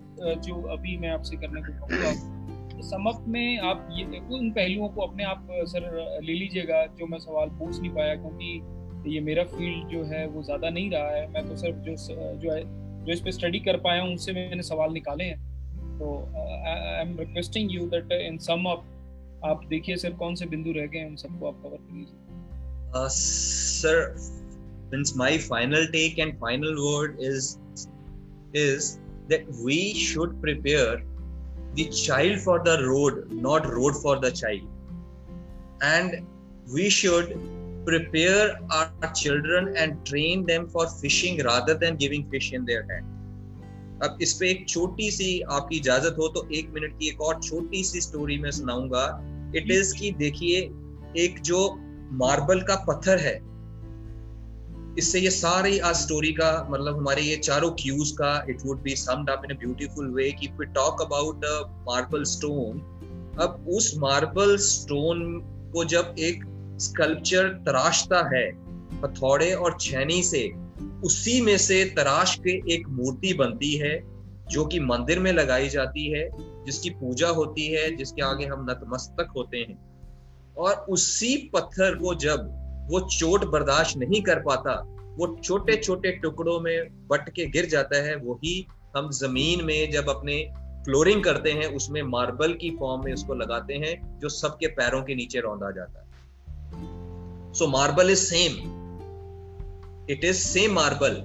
जो अभी मैं आपसे करने को कहूँगा सम अप में आप ये देखो उन पहलुओं को अपने आप सर ले लीजिएगा, जो मैं सवाल पूछ नहीं पाया, क्योंकि ये मेरा फ़ील्ड जो है, वो ज़्यादा नहीं रहा है। मैं तो सर जो जो है जो इस पे स्टडी कर पाया उनसे मैंने सवाल निकाले हैं। तो I am requesting you that in sum up आप देखिए सर, कौन से बिंदु रह गए हैं, उन सबको आप कवर कर लीजिए। Sir means my final take and final word is is that we should prepare the child for the road not road for the child and we should prepare our children and train them for fishing rather than giving fish in their hand. अब इस पे एक छोटी सी आपकी इजाज़त हो तो एक मिनट की एक और छोटी सी स्टोरी मैं सुनाऊँगा। इट इज़ की देखिए, एक जो मार्बल का पत्थर है, इससे ये सारी आज स्टोरी का मतलब हमारे ये चारों क्यूज का it would be summed up in a beautiful way कि we talk about marble stone अब उस मार्बल स्टोन को जब एक स्कल्पचर तराशता है, हथौड़े और छैनी से। उसी में से तराश के एक मूर्ति बनती है, जो कि मंदिर में लगाई जाती है, जिसकी पूजा होती है, जिसके आगे हम नतमस्तक होते हैं। और उसी पत्थर को जब वो चोट बर्दाश्त नहीं कर पाता, वो छोटे छोटे टुकड़ों में बट के गिर जाता है, वही हम ज़मीन में जब अपने फ्लोरिंग करते हैं, उसमें मार्बल की फॉर्म में उसको लगाते हैं, जो सबके पैरों के नीचे रौंदा जाता है। So marble is same it is same marble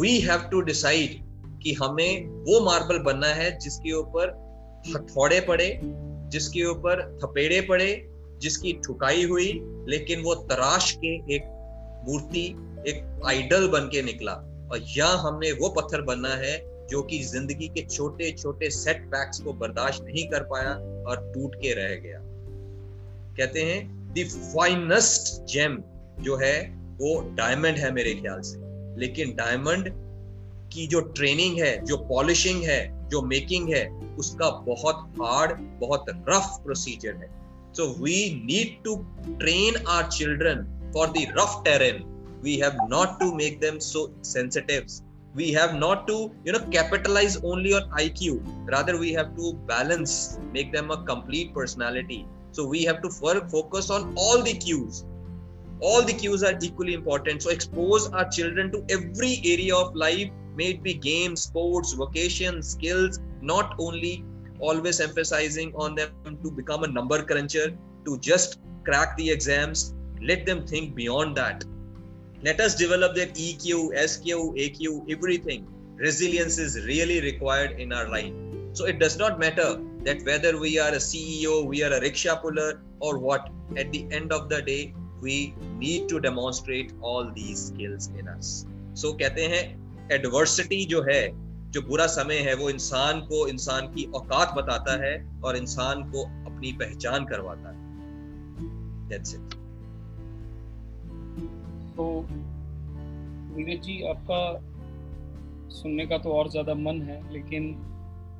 we have to decide कि हमें वो मार्बल बनना है जिसके ऊपर हथौड़े पड़े, जिसके ऊपर थपेड़े पड़े, जिसकी ठुकाई हुई, लेकिन वो तराश के एक मूर्ति, एक आइडल बन के निकला। और यहाँ हमने वो पत्थर बनना है जो कि ज़िंदगी के छोटे छोटे सेटबैक्स को बर्दाश्त नहीं कर पाया और टूट के रह गया। कहते हैं फाइनेस्ट जेम जो है, वो डायमंड है मेरे ख्याल से। लेकिन डायमंड की जो ट्रेनिंग है, जो पॉलिशिंग है, जो मेकिंग है, उसका बहुत हार्ड, बहुत रफ प्रोसीजर है। So we need to train our children for the rough terrain we have not to make them so sensitive we have not to you know capitalise only on I Q rather we have to balance make them a complete So we have to focus on all the cues. All the cues are equally important. So expose our children to every area of life, may it be games, sports, vocation, skills, not only always emphasizing on them to become a number cruncher, to just crack the exams. Let them think beyond that. Let us develop their EQ, SQ, AQ, everything. Resilience is really required in our life. So it does not matter that whether we are a CEO, we are a rickshaw puller, or what. At the end of the day, we need to demonstrate all these skills in us. So कहते हैं adversity जो है जो बुरा समय है वो इंसान को इंसान की औकात बताता है और इंसान को अपनी पहचान करवाता है That's it. तो नीरज जी आपका सुनने का तो और ज़्यादा मन है लेकिन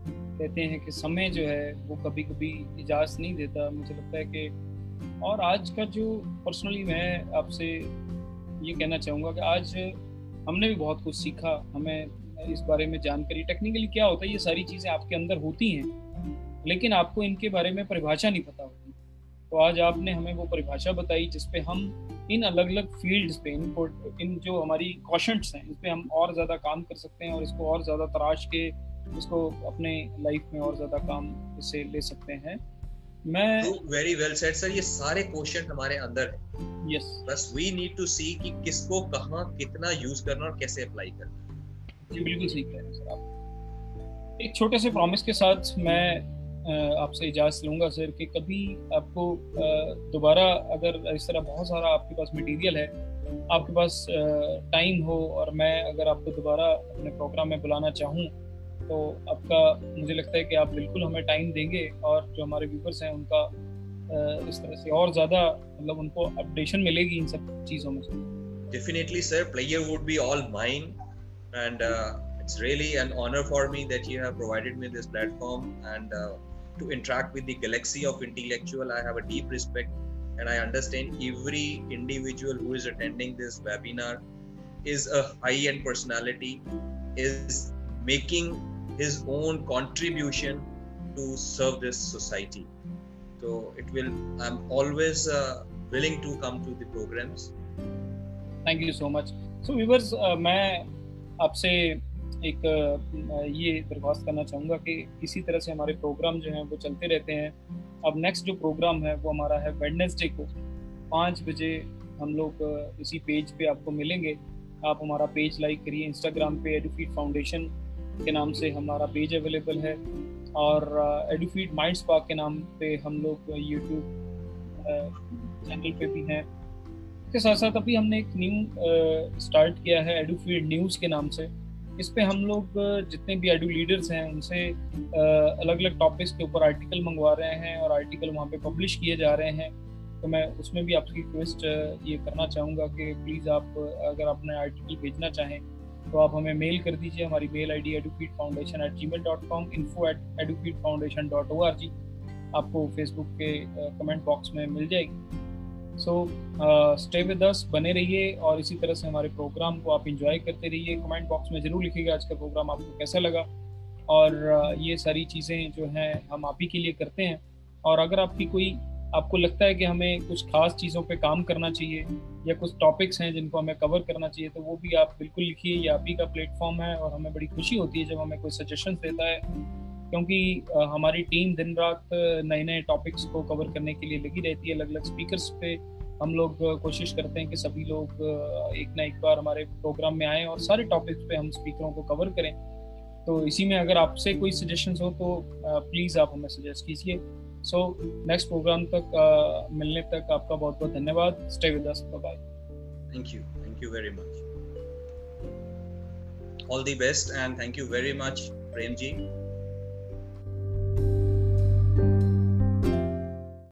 कहते हैं कि समय जो है वो कभी कभी इजाज़त नहीं देता। मुझे लगता है कि और आज का जो पर्सनली मैं आपसे ये कहना चाहूँगा कि आज हमने भी बहुत कुछ सीखा। हमें इस बारे में जानकारी। टेक्निकली क्या होता है, ये सारी चीज़ें आपके अंदर होती हैं, लेकिन आपको इनके बारे में परिभाषा नहीं पता होती। तो आज आपने हमें वो परिभाषा बताई जिसपे हम इन अलग अलग फील्ड्स पे इनको इन जो हमारी कॉशंट्स हैं, इस पर हम और ज़्यादा काम कर सकते हैं और इसको और ज़्यादा तराश के इसको अपने लाइफ में और ज़्यादा काम इससे ले सकते हैं। मैं वेरी वेल सेड सर ये सारे क्वेश्चन हमारे अंदर है। यस बस वी नीड टू सी कि किसको कहाँ कितना यूज़ करना और कैसे अप्लाई करना। जी बिल्कुल सही कह रहे हैं सर आप। एक छोटे से प्रॉमिस के साथ मैं आपसे इजाज़त लूँगा सर कि कभी आपको दोबारा अगर इस तरह बहुत सारा आपके पास मटेरियल है आपके पास टाइम हो और मैं अगर आपको दोबारा अपने प्रोग्राम में बुलाना चाहूँ तो आपका मुझे लगता है कि आप बिल्कुल हमें टाइम देंगे और जो हमारे व्यूवर्स हैं उनका इस तरह से और ज़्यादा मतलब उनको अपडेशन मिलेगी इन सब चीज़ों में Definitely, sir. Pleasure would be all mine, and uh, it's really an honor for me that you have provided me this platform and uh, to interact with the galaxy of intellectual. I have a deep respect, and I understand every individual who is attending this webinar is a high-end personality, is making his own contribution to serve this society. So it will. I'm always uh, willing to come to the programs. Thank you so much. So viewers, uh, मैं आपसे एक uh, ये दरख्वास्त करना चाहूँगा कि इसी तरह से हमारे प्रोग्राम जो हैं वो चलते रहते हैं अब नेक्स्ट जो प्रोग्राम है वो हमारा है वेडनेसडे को पाँच बजे हम लोग uh, इसी पेज पे आपको मिलेंगे आप हमारा पेज लाइक करिए इंस्टाग्राम पे एडुफीट फाउंडेशन के नाम से हमारा पेज अवेलेबल है और एडुफीट माइंड स्पार्क के नाम पे हम लोग यूट्यूब चैनल पे भी हैं। इसके साथ साथ अभी हमने एक न्यू स्टार्ट किया है एडुफीड न्यूज़ के नाम से। इस पे हम लोग जितने भी एडू लीडर्स हैं, उनसे अलग अलग टॉपिक्स के ऊपर आर्टिकल मंगवा रहे हैं और आर्टिकल वहाँ पे पब्लिश किए जा रहे हैं। तो मैं उसमें भी आपकी रिक्वेस्ट ये करना चाहूँगा कि प्लीज़ आप, अगर अपने आर्टिकल भेजना चाहें तो आप हमें मेल कर दीजिए हमारी mail I D Educate Foundation at Gmail dot com info at Educate Foundation dot O R G आपको फेसबुक के कमेंट बॉक्स में मिल जाएगी। सो स्टे विद अस बने रहिए और इसी तरह से हमारे प्रोग्राम को आप इंजॉय करते रहिए। कमेंट बॉक्स में ज़रूर लिखिएगा आज का प्रोग्राम आपको कैसा लगा। और uh, ये सारी चीज़ें जो हैं हम आप ही के लिए करते हैं। और अगर आपकी कोई आपको लगता है कि हमें कुछ खास चीज़ों पे काम करना चाहिए या कुछ टॉपिक्स हैं जिनको हमें कवर करना चाहिए तो वो भी आप बिल्कुल लिखिए। ये आप ही का प्लेटफॉर्म है और हमें बड़ी खुशी होती है जब हमें कोई सजेशन देता है। क्योंकि हमारी टीम दिन रात नए नए टॉपिक्स को कवर करने के लिए लगी रहती है। अलग अलग स्पीकर्स पे हम लोग कोशिश करते हैं कि सभी लोग एक ना एक बार हमारे प्रोग्राम में आए और सारे टॉपिक्स पे हम स्पीकरों को कवर करें। तो इसी में अगर आपसे कोई सजेशन हो तो प्लीज़ आप हमें सजेस्ट कीजिए। सो नेक्स्ट प्रोग्राम तक uh, मिलने तक आपका बहुत बहुत धन्यवाद। Stay with us bye thank you thank you very much all the best and thank you very much Prem ji